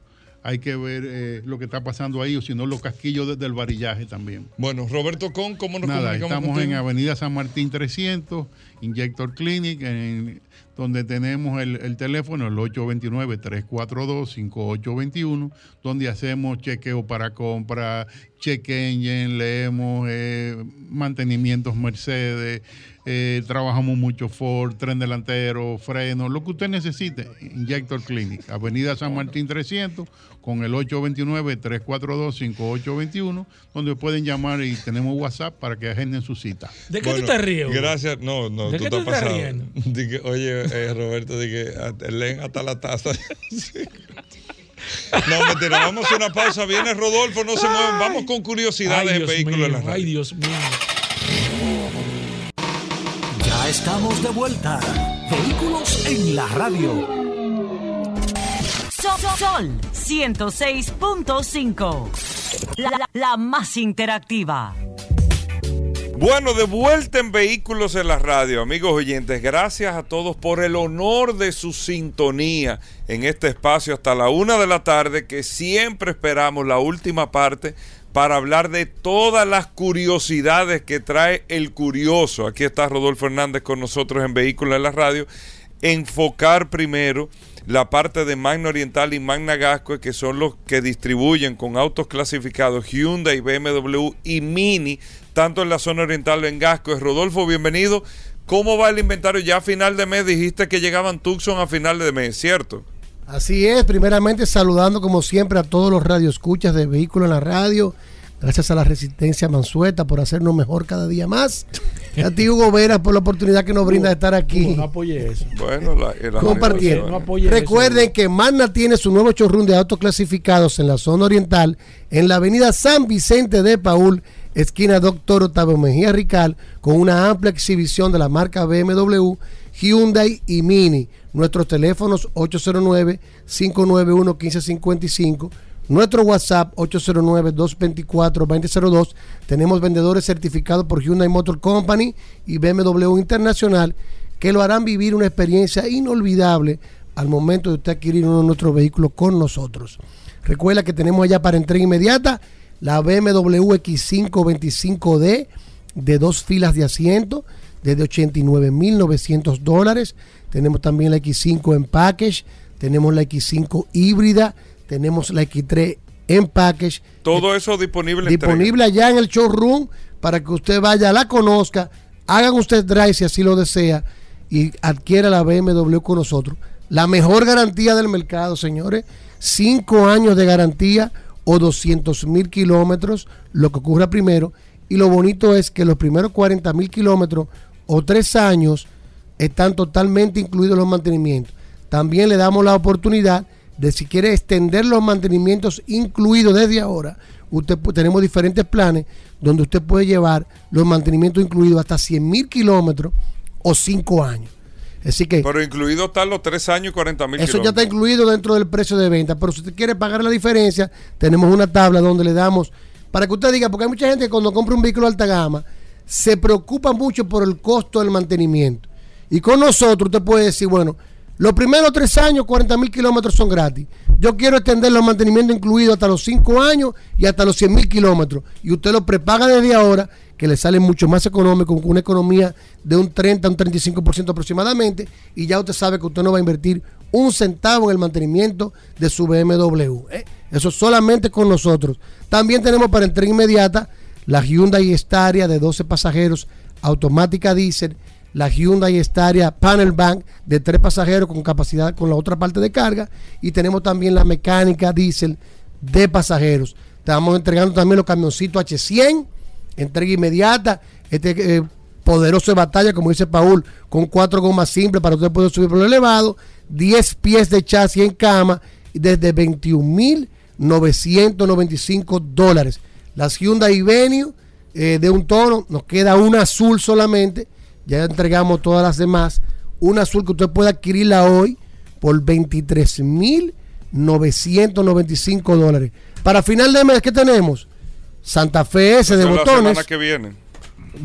Hay que ver eh, lo que está pasando ahí, o si no, los casquillos desde el varillaje también. Bueno, Roberto Con, ¿cómo nos Nada, comunicamos estamos en? Avenida San Martín 300, Injector Clinic, en- donde tenemos el, el teléfono, el 829-342-5821, donde hacemos chequeo para compra, check engine, leemos eh, mantenimientos Mercedes, eh, trabajamos mucho Ford, tren delantero, freno, lo que usted necesite, Injector Clinic, Avenida San Martín 300, con el 829-342-5821, donde pueden llamar y tenemos WhatsApp para que agenden su cita. ¿De qué Bueno, tú te ríes? Gracias. No, no, ¿De tú qué estás tú estás pasado. riendo? Di que, oye, eh, Roberto, di que hasta- leen hasta la taza. No, mentira, vamos a una pausa. Viene Rodolfo, no se mueven. Vamos con curiosidades en Dios vehículos en la radio. Ay, Dios mío. Ya estamos de vuelta. Vehículos en la radio. Sol, Sol 106.5. La, la- la más interactiva. Bueno, de vuelta en Vehículos en la Radio, amigos oyentes. Gracias a todos por el honor de su sintonía en este espacio hasta la una de la tarde, que siempre esperamos la última parte para hablar de todas las curiosidades que trae el curioso. Aquí está Rodolfo Hernández con nosotros en Vehículos en la Radio. Enfocar primero la parte de Magna Oriental y Magna Gasco, que son los que distribuyen con autos clasificados Hyundai, BMW y Mini, tanto en la zona oriental en Gasco. Rodolfo, bienvenido. ¿Cómo va el inventario? Ya a final de mes dijiste que llegaban Tucson a final de mes, ¿cierto? Así es, primeramente saludando como siempre a todos los radioescuchas de Vehículo en la Radio. Gracias a la Resistencia Mansueta por hacernos mejor cada día más. Y a ti, Hugo Veras, por la oportunidad que nos brinda de estar aquí. No apoye eso. Bueno, la, la- compartiendo. No apoye Recuerden que Magna tiene su nuevo showroom de autos clasificados en la zona oriental, en la avenida San Vicente de Paul, esquina Doctor Octavio Mejía Rical, con una amplia exhibición de la marca BMW, Hyundai y Mini. Nuestros teléfonos 809-591-1555. Nuestro WhatsApp 809-224-2002. Tenemos vendedores certificados por Hyundai Motor Company y BMW Internacional que lo harán vivir una experiencia inolvidable al momento de usted adquirir uno de nuestros vehículos con nosotros. Recuerda que tenemos allá para entrega inmediata la BMW X525D de dos filas de asiento desde 89.900 dólares. Tenemos también la X5 en package, tenemos la X5 híbrida, tenemos la X3 en package. Todo eso disponible Disponible allá en el showroom para que usted vaya, la conozca, hagan usted drive si así lo desea y adquiera la BMW con nosotros. La mejor garantía del mercado, señores. Cinco años de garantía o 200 mil kilómetros, lo que ocurra primero. Y lo bonito es que los primeros 40 mil kilómetros o tres años están totalmente incluidos los mantenimientos. También le damos la oportunidad de si quiere extender los mantenimientos incluidos desde ahora, usted tenemos diferentes planes donde usted puede llevar los mantenimientos incluidos hasta 100 mil kilómetros o 5 años. Así que Pero incluido están los 3 años y 40 mil eso ya está incluido dentro del precio de venta. Pero si usted quiere pagar la diferencia, tenemos una tabla donde le damos, para que usted diga, porque hay mucha gente que cuando compra un vehículo de alta gama, se preocupa mucho por el costo del mantenimiento. Y con nosotros usted puede decir, bueno, los primeros tres años, 40 mil kilómetros son gratis. Yo quiero extender los mantenimientos incluidos hasta los 5 años y hasta los 100 mil kilómetros. Y usted lo prepaga desde ahora, que le sale mucho más económico, con una economía de un 30 a un 35% aproximadamente. Y ya usted sabe que usted no va a invertir un centavo en el mantenimiento de su BMW. ¿eh? Eso solamente con nosotros. También tenemos para entrega inmediata la Hyundai Staria de 12 pasajeros, automática diésel, la Hyundai Staria Panel Bank de 3 pasajeros con capacidad con la otra parte de carga y tenemos también la mecánica diésel de pasajeros. Estamos entregando también los camioncitos H100, entrega inmediata, este eh, poderoso de batalla, como dice Paul, con cuatro gomas simples para usted poder subir por lo elevado, 10 pies de chasis en cama, desde 21.995 dólares. Las Hyundai Venue eh, de un tono, nos queda una azul solamente, ya entregamos todas las demás, una azul que usted puede adquirirla hoy por 23.995 dólares. Para final de mes, ¿qué tenemos? Santa Fe S de Esa es la botones semana que viene.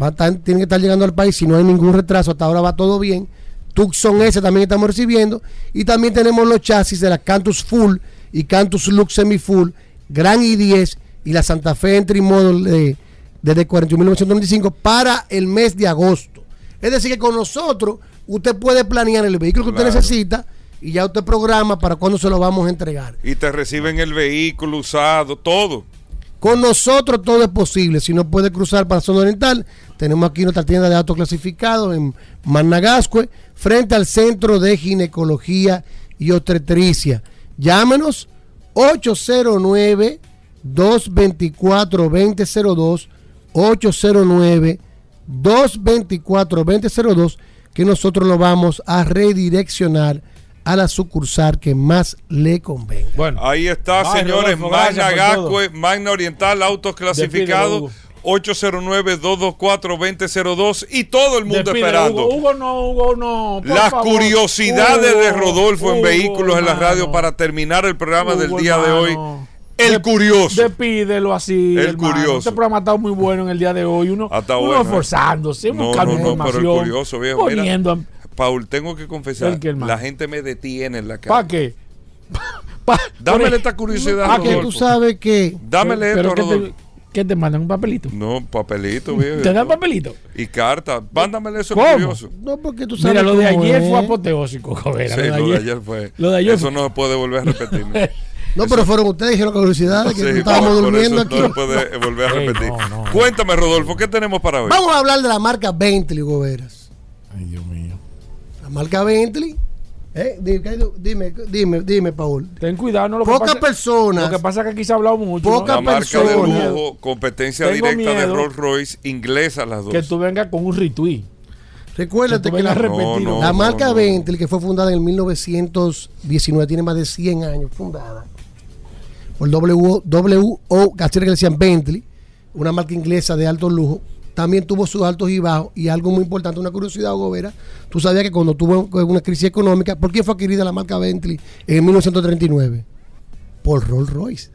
va a estar- tiene que estar llegando al país si no hay ningún retraso. Hasta ahora va todo bien. Tucson S también estamos recibiendo. Y también tenemos los chasis de la Cantus Full y Cantus Lux Semi Full, Gran i10 y la Santa Fe Entry Model de, desde 41.995 para el mes de agosto. Es decir, que con nosotros usted puede planear el vehículo que usted necesita y ya usted programa para cuándo se lo vamos a entregar. Y te reciben el vehículo usado, todo. Con nosotros todo es posible. Si no puede cruzar para zona oriental, tenemos aquí nuestra tienda de autos clasificados en Managascue, frente al Centro de Ginecología y Obstetricia. Llámenos 809-224-2002, 809-224-2002, que nosotros lo vamos a redireccionar a la sucursal que más le convenga. Bueno, Ahí está, Ay, señores. Rodolfo, Magna Gascue, Magna Oriental, autos clasificados. Despídelo, 809-224-2002 y todo el mundo Despide, esperando. Hugo, Hugo no, Hugo no. por Las favor. curiosidades de Hugo, Rodolfo en Hugo, vehículos en la radio para terminar el programa del día de hoy. El curioso. Despídelo así. El hermano. curioso. Este programa ha estado muy bueno en el día de hoy. Uno, está uno bueno, ¿eh? esforzándose, No, buscando no, no, pero información. el curioso, viejo. Mira, Poniendo. a- Paul, tengo que confesar, ¿El qué, hermano? la gente me detiene en la calle. ¿Para qué? Pa- Dámele por- esta curiosidad, Ah, que tú sabes que Dámele Pero esto, ¿qué te, Rodolfo. ¿Qué te mandan? ¿Un papelito? No, papelito, viejo. ¿Te dan papelito? Y carta. Mándamele eso ¿Cómo? curioso. No, porque tú sabes Mira, lo de ayer es. fue apoteósico, joder. Sí, lo de ayer fue. Lo de ayer eso fue- no se puede volver a repetir. ¿no? Pero fueron ustedes dijeron curiosidades que Sí, estábamos por- por durmiendo eso aquí. No puede volver a repetir. no, no, no. Cuéntame, Rodolfo, ¿qué tenemos para hoy? Vamos a hablar de la marca Bentley, Goberas. Ay, Dios mío. La marca Bentley. ¿eh? Dime, dime, dime, dime, Paul. Ten cuidado, no lo Pocas personas. Lo que pasa es que aquí se ha hablado mucho. ¿no? Pocas La marca de personas. lujo, competencia Tengo directa de Rolls Royce, inglesa las dos. Que tú vengas con un retweet. Recuérdate Que la. No, no, la marca no. Bentley, que fue fundada en el 1919, tiene más de 100 años fundada. Por W- W.O. era que le decían Bentley, una marca inglesa de alto lujo. También tuvo sus altos y bajos. Y algo muy importante, una curiosidad, Gobera. Tú sabías que cuando tuvo una crisis económica, ¿por qué fue adquirida la marca Bentley en 1939? Por Rolls Royce.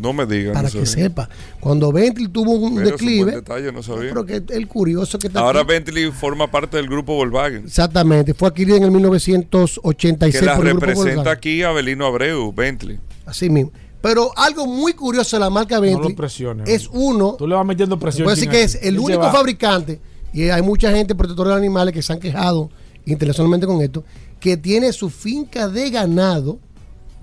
No me digan. Para no que sabía. sepa. Cuando Bentley tuvo un declive, detalle, no sabía. pero que el curioso que está Ahora aquí- Bentley forma parte del grupo Volkswagen. Exactamente, fue adquirida en el 1986 Que la por el grupo representa aquí Abelino Abreu, Bentley. Así mismo. Pero algo muy curioso de la marca No Bentley lo presiones. es uno, Tú le vas metiendo presión. puede decir que es el único fabricante, y hay mucha gente protectora de animales que se han quejado internacionalmente con esto, que tiene su finca de ganado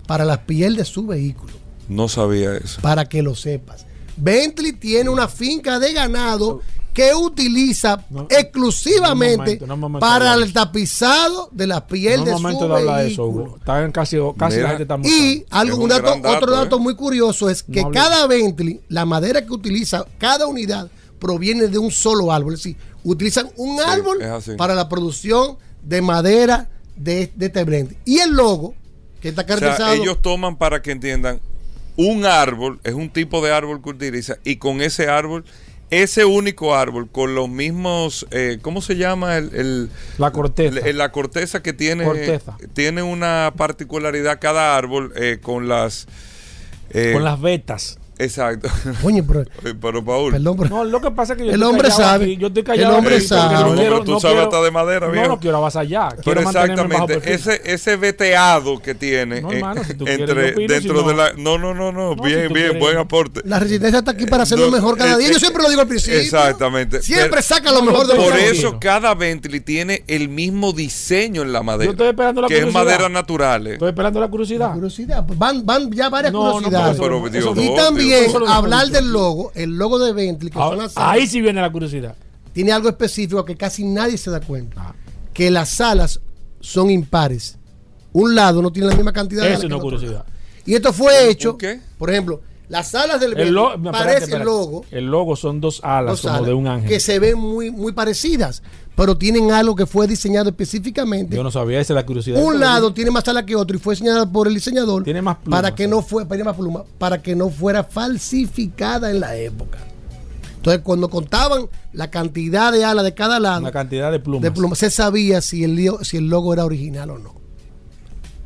para la piel de su vehículo, No sabía eso. para que lo sepas. Bentley tiene una finca de ganado que utiliza No, exclusivamente no, un momento, no, un momento, para el tapizado de la piel No de su momento de hablar de eso, vehículo. Hugo. Están casi, casi Mira, la gente está Y Es algo, un un dato- otro dato ¿eh? muy curioso es que cada Bentley, la madera que utiliza cada unidad proviene de un solo árbol. Es decir, utilizan un Sí, árbol para la producción de madera de, de este Bentley. Y el logo Que está O sea, caracterizado. ellos toman para que entiendan un árbol, es un tipo de árbol que utiliza, y con ese árbol, ese único árbol, con los mismos, eh, ¿cómo se llama? El, el- La corteza. el- la corteza que tiene, Corteza. tiene una particularidad cada árbol eh, con las... eh, Con las vetas. Exacto. Coño, pero, pero Paul. perdón, pero- No, lo que pasa es que yo El estoy hombre sabe. aquí, Yo estoy El callado hombre aquí porque sabe. no quiero- pero tú no sabes quiero- hasta de madera, No, viejo. no quiero avasallar. Pero Quiero bajo exactamente, ese, ese veteado que tiene No, eh, hermano, si tú quieres, entre opino, dentro si no- de la no no no no, No, bien si bien quieres- buen aporte La resistencia está aquí para hacerlo No, mejor cada eh, día. Yo eh, siempre lo digo al principio. Exactamente. Siempre Pero- saca lo mejor de Por eso cada Bentley tiene el mismo diseño en la madera. Yo estoy esperando la que es curiosidad. madera natural. Estoy esperando la curiosidad. Curiosidad. pues Van, van ya varias curiosidades. pero, pero, y también Hablar del logo, el logo de Bentley, que son Ahora- las alas, ahí sí viene la curiosidad. tiene algo específico que casi nadie se da cuenta. Que las alas son impares. Un lado no tiene la misma cantidad de alas Eso que no curiosidad. Y esto fue hecho, qué? por ejemplo, las alas del Bentley El, lo- espérate, parece espérate. el logo, El logo son dos alas dos como alas, de un ángel. que se ven muy, muy parecidas, pero tienen algo que fue diseñado específicamente. Yo no sabía, esa es la curiosidad. Un lado tiene más alas que otro y fue diseñado por el diseñador Tiene más plumas. para que no fue, tiene más plumas, para que no fuera falsificada en la época. Entonces, cuando contaban la cantidad de alas de cada lado, Una cantidad de plumas. de plumas, se sabía si el, lío- si el logo era original o no.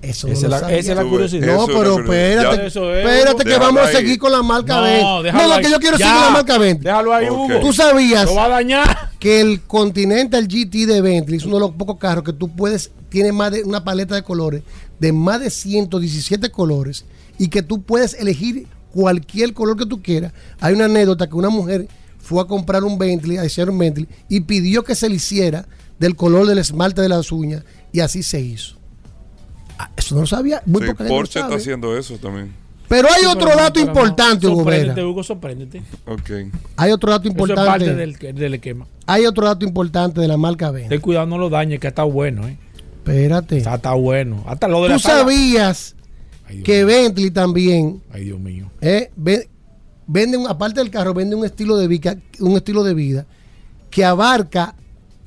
Eso Esa no es lo la- esa es la curiosidad. No, pero la curiosidad. espérate, Ya. Eso es, espérate que Déjalo vamos a seguir con la marca No, 20. déjalo No, no, ahí. que yo quiero Ya. seguir con la marca 20. Déjalo ahí, Ok. Hugo. Tú sabías Lo va a dañar. Que el Continental GT de Bentley es uno de los pocos carros que tú puedes, tiene más de una paleta de colores, de más de 117 colores, y que tú puedes elegir cualquier color que tú quieras. Hay una anécdota que una mujer fue a comprar un Bentley, a hacer un Bentley, y pidió que se le hiciera del color del esmalte de las uñas, y así se hizo. Ah, Eso no lo sabía, muy Sí, poca gente lo Porsche está sabe. haciendo eso también. Pero hay Sí, otro pero dato no. importante, Hugo. Sorpréndete, Hugo, sorpréndete. Ok. Hay otro dato Eso es parte importante. del, del esquema. Hay otro dato importante de la marca Bentley. Ten cuidado, no lo dañes, que está bueno, ¿eh? Espérate. Está, está bueno. Hasta lo de ¿Tú la sabías Ay, que mío. Bentley también Ay, Dios mío. eh, ve- vende, un- aparte del carro, vende un estilo de vida, un estilo de vida que abarca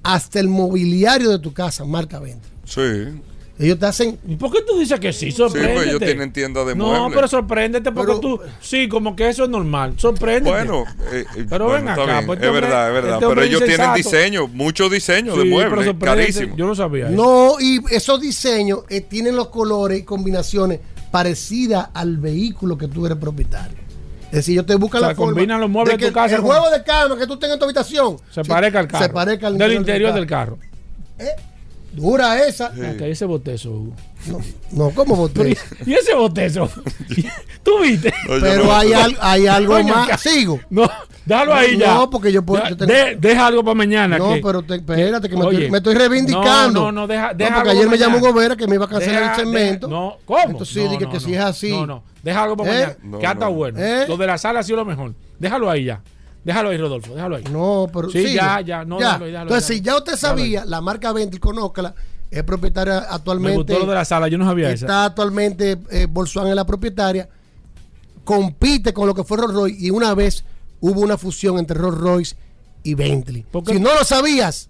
hasta el mobiliario de tu casa, marca Bentley. Sí. Ellos te hacen, ¿Y por qué tú dices que sí? Sí, pues Sorpréndete. ellos tienen tienda de no, muebles. pero sorpréndete porque Pero- tú. Sí, como que eso es normal. Sorpréndete. Bueno, eh, eh, Pero bueno, ven acá, pues es verdad, es verdad. este pero ellos tienen diseño, muchos diseños Sí, de muebles, sorpréndete. carísimos. Yo no sabía. eso. no, y esos diseños eh, tienen los colores y combinaciones parecidas al vehículo que tú eres propietario. Es decir, yo te busco O sea, la forma combinan los muebles de de que tu casa El con- juego de cama que tú tengas en tu habitación Se parezca al carro. Se parezca al del interior del carro. Dura esa. Ok, ese botezo, Hugo. No, no ¿cómo boté? ¿Y ese botezo? ¿Tú viste? Pero no, hay, al- hay algo Coño, más. Sigo. No, déjalo ahí No, ya. no, porque yo puedo- Ya, yo tengo- de- deja algo para mañana. No, que- pero te- espérate, que me, Oye, estoy, me estoy reivindicando. No, no, no, deja, deja porque algo ayer me llamó. Gobera que me iba a cancelar Deja- el segmento. deja- no, ¿cómo? Entonces sí, No, dije no, que no. si es así. No, no, deja algo para ¿Eh? mañana. No, que está no. bueno. ¿Eh? Lo de la sala ha sido lo mejor. Déjalo ahí ya. Déjalo ahí, Rodolfo. Déjalo ahí. No, pero Sí, sigue. ya, ya, no, déjalo ahí, déjalo ahí, Entonces, si ya usted sabía, la marca Bentley, conócala, es propietaria Me actualmente. gustó lo de la sala. Yo no sabía. Está actualmente eh, Volkswagen es la propietaria. Compite con lo que fue Rolls Royce y una vez hubo una fusión entre Rolls Royce y Bentley. Si no lo sabías,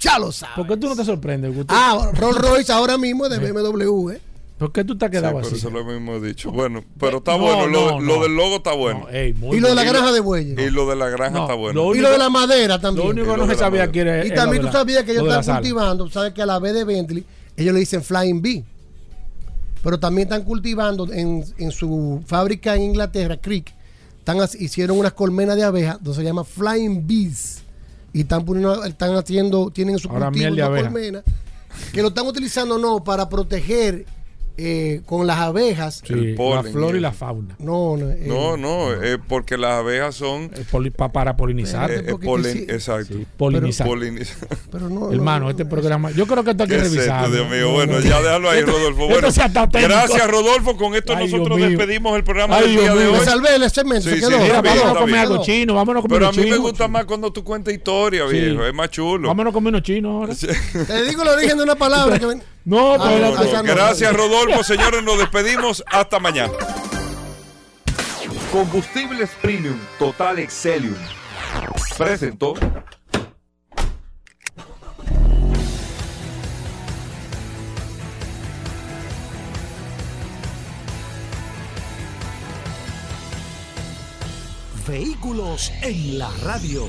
ya lo sabes. ¿Por qué tú no te sorprendes, Gusto? Ah, Rolls Royce ahora mismo es de BMW, ¿eh? ¿Por qué tú te has Sí, quedado pero así? eso lo mismo he dicho. Bueno, pero está No, bueno. Lo, no, lo no. del logo está bueno. No, ey, muy Y lo de la granja de bueyes. y lo de la granja No, está bueno. lo Y único- lo de la madera Lo también. único Y que lo no se sabía que era. Y también lo tú sabías que ellos lo están cultivando, tú sabes que a la B de Bentley, ellos le dicen Flying Bee. Pero también están cultivando en, en su fábrica en Inglaterra, Creek, están, hicieron unas colmenas de abejas, donde se llama Flying Bees. Y están poniendo, están haciendo, tienen su Ahora cultivo miel de una abeja. colmena, que lo están utilizando no para proteger eh, con las abejas. Sí, El la polen flor y la fauna. No, no, eh, No, no, eh, porque las abejas son Eh, poli- pa- para polinizar. eh, eh, polen- sí. exacto. Sí, polinizar. Polinizar. pero no, no, Hermano, no, este programa. Yo creo que esto hay que ¿Qué es esto, revisar. Dios mío? Bueno, ya déjalo ahí, Rodolfo. Bueno, gracias, Rodolfo. Con esto Ay, nosotros despedimos el programa Ay, del día Dios de mío. hoy. Me salvé el segmento, Sí, quedó. Mira, bien, vámonos a comer algo chino. Vámonos a comer Pero a mí me gusta más cuando tú cuentas historia, viejo. Es más chulo. Vámonos a comer unos chinos ahora. Te digo el origen de una palabra que ven- no, ah, no, Gracias, Rodolfo. Señores, nos despedimos. Hasta mañana. Combustibles Premium Total Excelium. Presentó. Vehículos en la radio.